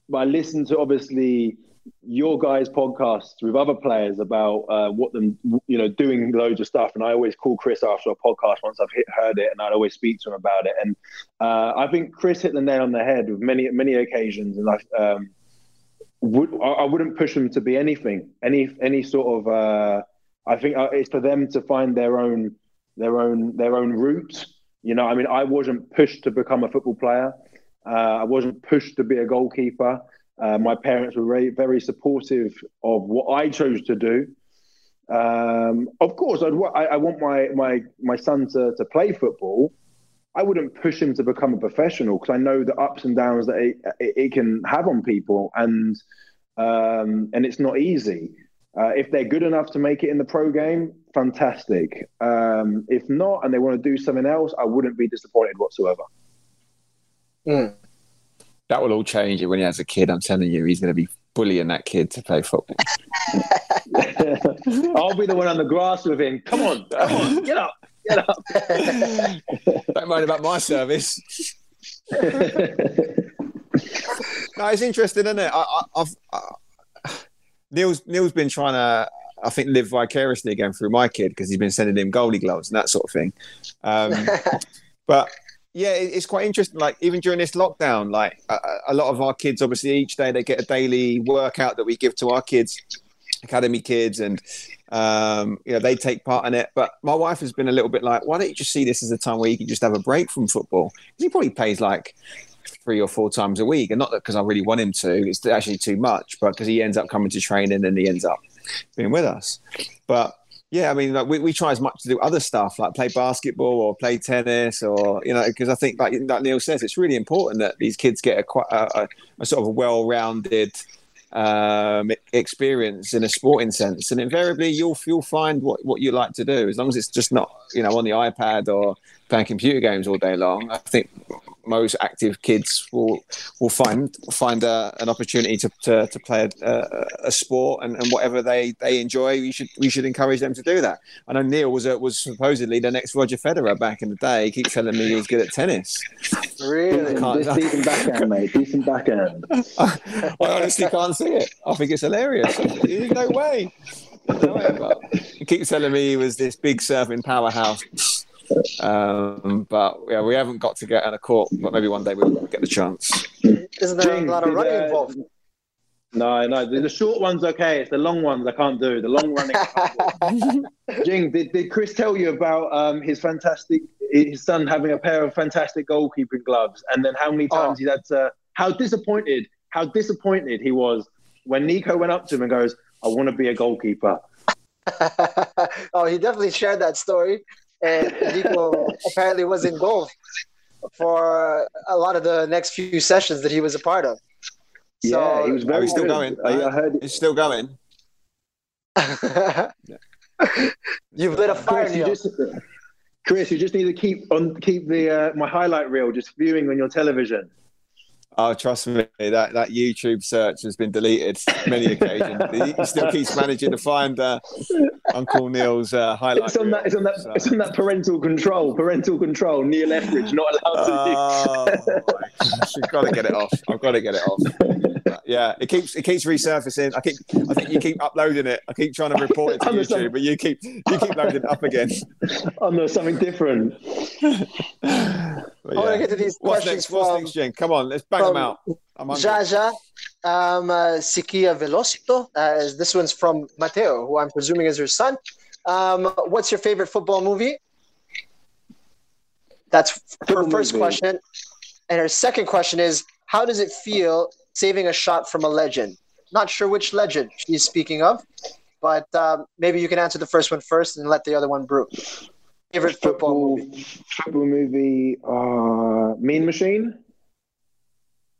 but I listen to obviously your guys' podcasts with other players about uh, what them, you know, doing loads of stuff. And I always call Chris after a podcast once I've hit, heard it, and I'd always speak to him about it. And uh, I think Chris hit the nail on the head with many many occasions. And I um, would I wouldn't push them to be anything, any any sort of. Uh, I think uh, it's for them to find their own their own their own route. You know, I mean, I wasn't pushed to become a football player. Uh, I wasn't pushed to be a goalkeeper. Uh, my parents were very, very supportive of what I chose to do. Um, of course, I'd, I, I want my, my, my son to, to play football. I wouldn't push him to become a professional because I know the ups and downs that it, it, it can have on people, and um, and it's not easy. Uh, if they're good enough to make it in the pro game, fantastic. Um, if not, and they want to do something else, I wouldn't be disappointed whatsoever.
Mm
that will all change when he has a kid. I'm telling you, he's going to be bullying that kid to play football.
I'll be the one on the grass with him. Come on, come on, get up, get up.
Don't mind about my service. no, it's interesting, isn't it? I, have Neil's Neil's been trying to, I think, live vicariously again through my kid because he's been sending him goalie gloves and that sort of thing. Um, but yeah, it's quite interesting. Like even during this lockdown, like a, a, lot of our kids, obviously, each day they get a daily workout that we give to our kids, academy kids, and um, you know they take part in it. But my wife has been a little bit like, why don't you just see this as a time where you can just have a break from football? He probably plays like three or four times a week, and not because I really want him to. It's actually too much, but because he ends up coming to training and he ends up being with us. But yeah, I mean, like we, we try as much to do other stuff like play basketball or play tennis or you know because I think like, like Neil says, it's really important that these kids get a a, a sort of a well-rounded um, experience in a sporting sense, and invariably you'll you'll find what, what you like to do as long as it's just not you know on the iPad or playing computer games all day long. I think most active kids will will find find a, an opportunity to, to, to play a, a sport and, and, whatever they, they enjoy. We should we should encourage them to do that. I know Neil was a, was supposedly the next Roger Federer back in the day. He keeps telling me he was good at tennis.
Really,
decent backhand, mate. Decent backhand.
I honestly can't see it. I think it's hilarious. no way. No way he keeps telling me he was this big surfing powerhouse um, but yeah, we haven't got to get on a court, but maybe one day we'll get the chance.
Isn't there Jing, a lot of running uh, involved?
No, no. The, the, short ones okay. It's the long ones I can't do. The long running. Jing, did, did Chris tell you about um, his fantastic his son having a pair of fantastic goalkeeping gloves, and then how many oh. times oh. he had to how disappointed how disappointed he was when Nico went up to him and goes, "I want to be a goalkeeper."
oh, he definitely shared that story and Nico apparently was in goal for a lot of the next few sessions that he was a part of.
So, yeah, he was very
still going. I, I heard he's still going.
You've lit a fire,
Chris, you just, Chris, you just need to keep on keep the uh, my highlight reel just viewing on your television.
Oh, trust me, that, that YouTube search has been deleted many occasions. he still keeps managing to find uh, Uncle Neil's uh, highlight.
It's on, that, it's, on that, so. it's on that parental control. Parental control. Neil Etheridge not allowed to. Oh,
I've got to get it off. I've got to get it off. But yeah, it keeps it keeps resurfacing. I keep I think you keep uploading it. I keep trying to report it to YouTube, but you keep you keep loading it up again.
Oh no, something different.
Yeah. I want to get to these
What's
questions
next? From, What's next, Jen? Come on, let's bang them out.
Jaja, um, uh, Sikia Velocito. Uh, this one's from Mateo, who I'm presuming is her son. Um, what's your favorite football movie? That's her first question. And her second question is, how does it feel saving a shot from a legend? Not sure which legend she's speaking of, but um, maybe you can answer the first one first and let the other one brew. favorite football,
football movie. Football movie. Uh, mean Machine.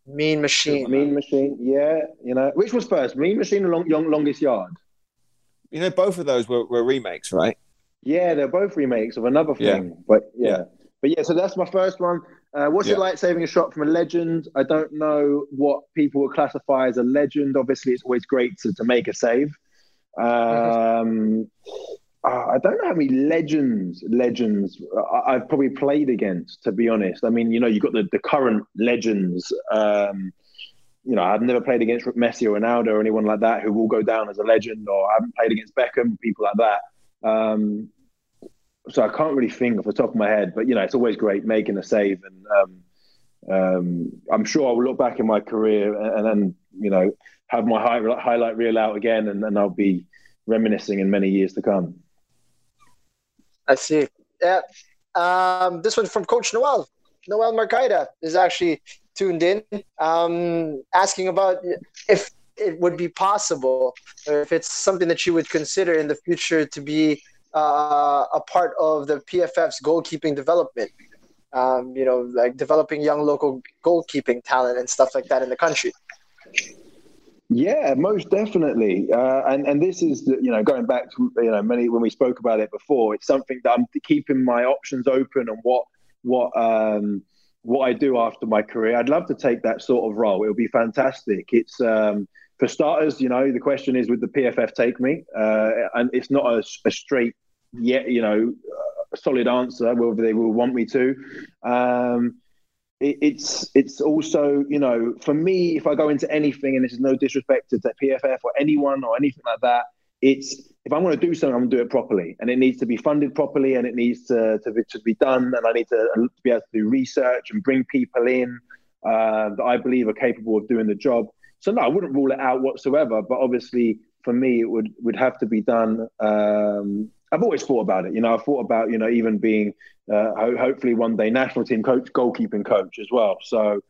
Mean Machine.
Mean Machine. Yeah, you know which was first, Mean Machine or Long, Young, Longest Yard.
You know, both of those were, were remakes, right?
Yeah, they're both remakes of another thing.
Yeah.
But yeah.
Yeah.
But yeah, so that's my first one. Uh, what's
Yeah.
it like saving a shot from a legend? I don't know what people would classify as a legend. Obviously, it's always great to, to make a save. Um, uh, I don't know how many legends legends I, I've probably played against. To be honest, I mean, you know, you've got the, the current legends. Um, you know, I've never played against Messi or Ronaldo or anyone like that who will go down as a legend, or I haven't played against Beckham, people like that. Um, so I can't really think off the top of my head, but you know, it's always great making a save, and um, um, I'm sure I will look back in my career and, and then you know have my high, highlight reel out again, and then I'll be reminiscing in many years to come.
I see. Yeah. Um, this one from Coach Noel. Noel Marcaida is actually tuned in, um, asking about if it would be possible, or if it's something that you would consider in the future to be uh, a part of the PFF's goalkeeping development. Um, you know, like developing young local goalkeeping talent and stuff like that in the country.
Yeah, most definitely. Uh, and and this is the- you know going back to you know many when we spoke about it before. It's something that I'm keeping my options open and what what um, what I do after my career. I'd love to take that sort of role. It would be fantastic. It's um, for starters, you know, the question is would the PFF take me? Uh, and it's not a, a straight yet, you know, uh, solid answer whether they will want me to. Um, it, it's it's also you know for me if I go into anything and this is no disrespect to, to PFF or anyone or anything like that it's if I'm going to do something I'm going to do it properly and it needs to be funded properly and it needs to to be, to be done and I need to, to be able to do research and bring people in uh, that I believe are capable of doing the job so no I wouldn't rule it out whatsoever but obviously for me it would would have to be done um, I've always thought about it you know I've thought about you know even being uh, ho- hopefully one day national team coach, goalkeeping coach as well. So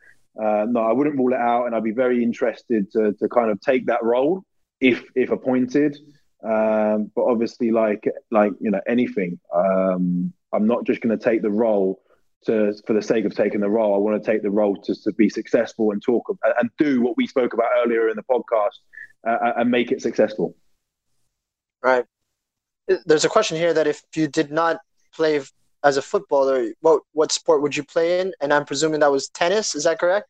uh, no, I wouldn't rule it out, and I'd be very interested to to kind of take that role if if appointed. Um, but obviously, like like you know anything, um, I'm not just going to take the role to for the sake of taking the role. I want to take the role to to be successful and talk and, and do what we spoke about earlier in the podcast uh, and make it successful.
Right. There's a question here that if you did not play as a footballer, what what sport would you play in? And I'm presuming that was tennis. Is that correct?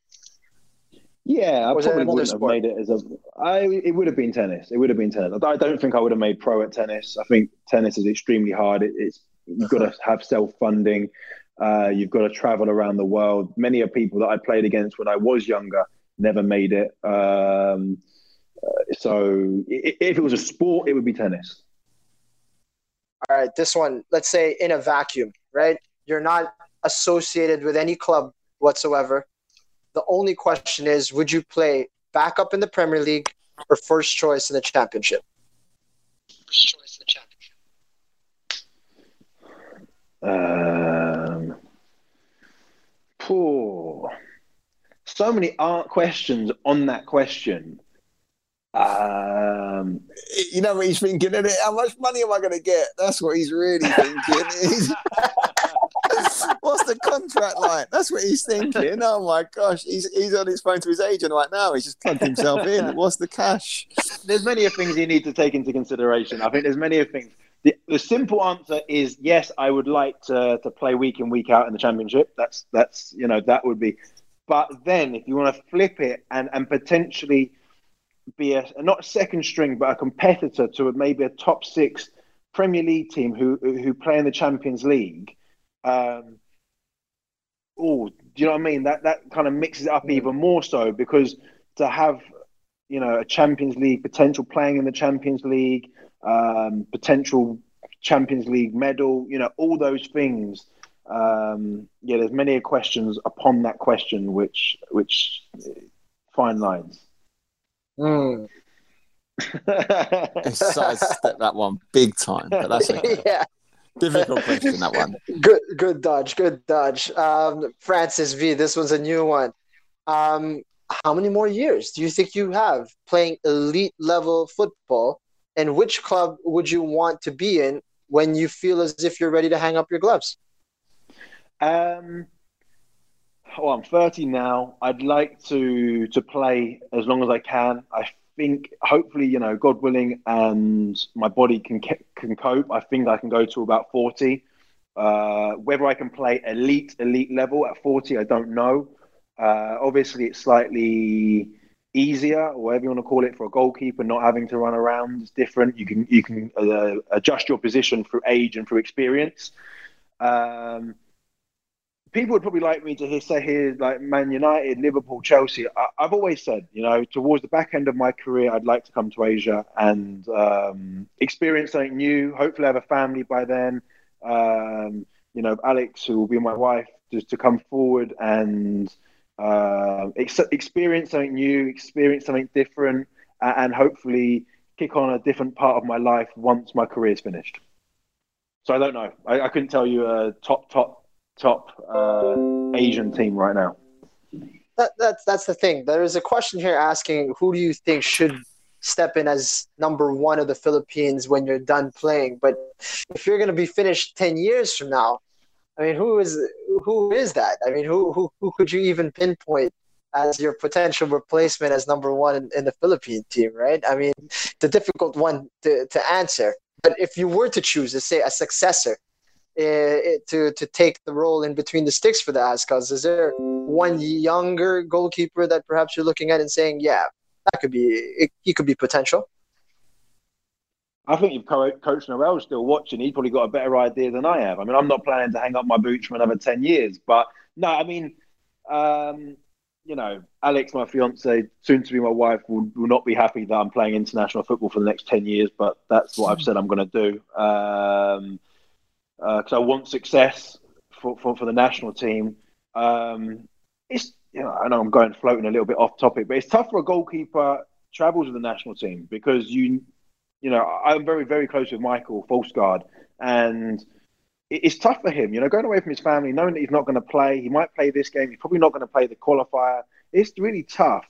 Yeah, I
Was
probably wouldn't have made it as a. I it would have been tennis. It would have been tennis. I don't think I would have made pro at tennis. I think tennis is extremely hard. It, it's you've got to have self funding. Uh, you've got to travel around the world. Many of people that I played against when I was younger never made it. Um, uh, so if it was a sport, it would be tennis.
All right, this one, let's say in a vacuum, right? You're not associated with any club whatsoever. The only question is would you play backup in the Premier League or first choice in the championship? First choice in the championship.
Um, poor. So many art questions on that question. Um,
You know what he's thinking, is How much money am I going to get? That's what he's really thinking. What's the contract like? That's what he's thinking. Oh my gosh, he's he's on his phone to his agent right now. He's just plugged himself in. What's the cash?
there's many of things you need to take into consideration. I think there's many of things. The, the simple answer is yes. I would like to to play week in week out in the championship. That's that's you know that would be. But then if you want to flip it and and potentially be a not a second string but a competitor to maybe a top six Premier League team who who play in the Champions League. Um, oh, do you know what I mean? That that kind of mixes it up even more so because to have you know a Champions League potential playing in the Champions League, um, potential Champions League medal, you know, all those things. Um, yeah, there's many questions upon that question, which which fine lines.
It's sidestepped that one big time, but that's okay.
yeah,
difficult question. That one.
good, good dodge, good dodge. Um, Francis V, this one's a new one. Um, how many more years do you think you have playing elite level football? And which club would you want to be in when you feel as if you're ready to hang up your gloves?
Um, I'm 30 now. I'd like to to play as long as I can. I think, hopefully, you know, God willing, and my body can can cope. I think I can go to about 40. Uh, whether I can play elite elite level at 40, I don't know. Uh, obviously, it's slightly easier, or whatever you want to call it, for a goalkeeper not having to run around. It's different. You can you can uh, adjust your position through age and through experience. Um, people would probably like me to say here like Man United, Liverpool, Chelsea. I, have always said, you know, towards the back end of my career, I'd like to come to Asia and um, experience something new. Hopefully, have a family by then. Um, you know, Alex, who will be my wife, just to come forward and uh, ex- experience something new, experience something different, and hopefully kick on a different part of my life once my career is finished. So I don't know. I, I couldn't tell you a top, top, top uh, Asian team right now.
That, that's that's the thing. There is a question here asking who do you think should step in as number one of the Philippines when you're done playing. But if you're going to be finished ten years from now, I mean, who is who is that? I mean, who who who could you even pinpoint as your potential replacement as number one in, in the Philippine team? Right? I mean, the difficult one to to answer. But if you were to choose, to say a successor, uh, to to take the role in between the sticks for the Azkals, is there one younger goalkeeper that perhaps you're looking at and saying, yeah, that could be it, he could be potential?
I think if Coach Noel's still watching, he's probably got a better idea than I have. I mean, I'm not planning to hang up my boots for another 10 years, but no, I mean, um, you know, Alex, my fiance, soon to be my wife, will, will not be happy that I'm playing international football for the next 10 years, but that's what I've said I'm going to do. Um, because uh, I want success for, for, for the national team. Um, it's you know I know I'm going floating a little bit off topic, but it's tough for a goalkeeper travels with the national team because you you know, I'm very, very close with Michael Falkesgaard, and it's tough for him, you know, going away from his family, knowing that he's not going to play. He might play this game. He's probably not going to play the qualifier. It's really tough,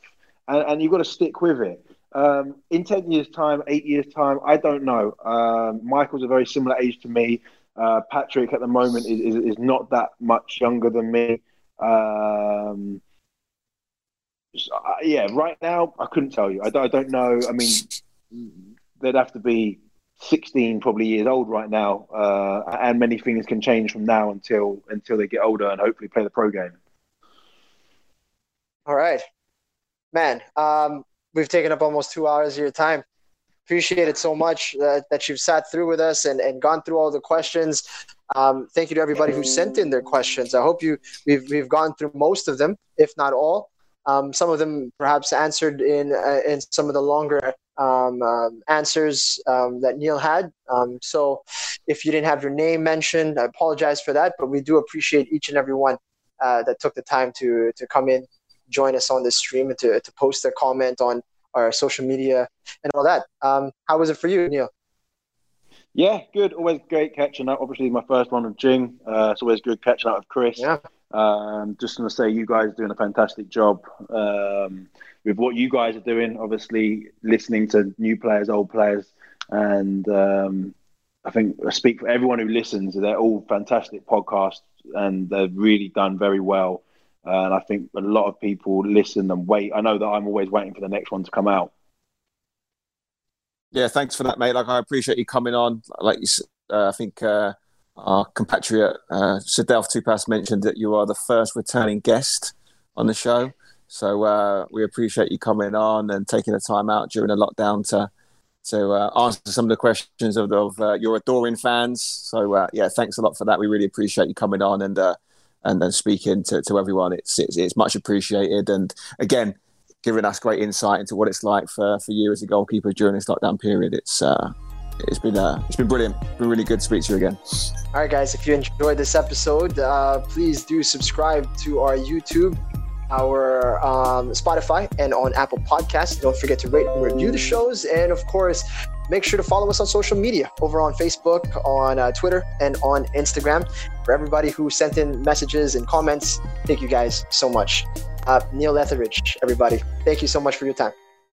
and, and you've got to stick with it. Um, in 10 years' time, eight years' time, I don't know. Um, Michael's a very similar age to me. Uh, Patrick at the moment is, is, is, not that much younger than me. Um, so, yeah, right now, I couldn't tell you. I I don't know. I mean, they'd have to be 16 probably years old right now uh, and many things can change from now until until they get older and hopefully play the pro game.
All right. Man um, we've taken up almost two hours of your time. Appreciate it so much uh, that you've sat through with us and, and gone through all the questions. Um, thank you to everybody who sent in their questions. I hope you we've, we've gone through most of them if not all. Um, some of them perhaps answered in uh, in some of the longer um, um, answers um, that Neil had. Um, so if you didn't have your name mentioned, I apologize for that, but we do appreciate each and every one uh, that took the time to to come in, join us on this stream, and to, to post their comment on our social media and all that. Um, how was it for you, Neil?
Yeah, good. Always great catching up. Obviously, my first one with Jing. Uh, it's always good catching up with Chris.
Yeah.
Um, just going to say, you guys are doing a fantastic job. Um, with what you guys are doing, obviously listening to new players, old players, and um, I think I speak for everyone who listens. They're all fantastic podcasts, and they've really done very well. And I think a lot of people listen and wait. I know that I'm always waiting for the next one to come out.
Yeah, thanks for that, mate. Like I appreciate you coming on. Like you, uh, I think uh, our compatriot uh, Sadelf Tupas mentioned that you are the first returning guest on the show. So uh, we appreciate you coming on and taking the time out during the lockdown to to uh, answer some of the questions of, of uh, your adoring fans. So uh, yeah, thanks a lot for that. We really appreciate you coming on and uh, and then speaking to, to everyone. It's, it's, it's much appreciated. And again, giving us great insight into what it's like for, for you as a goalkeeper during this lockdown period. It's uh, it's been uh, it's been brilliant. It's been really good to speak to you again.
All right, guys. If you enjoyed this episode, uh, please do subscribe to our YouTube our um, Spotify and on Apple Podcasts. Don't forget to rate and review the shows. And of course, make sure to follow us on social media over on Facebook, on uh, Twitter, and on Instagram. For everybody who sent in messages and comments, thank you guys so much. Uh, Neil Etheridge, everybody, thank you so much for your time.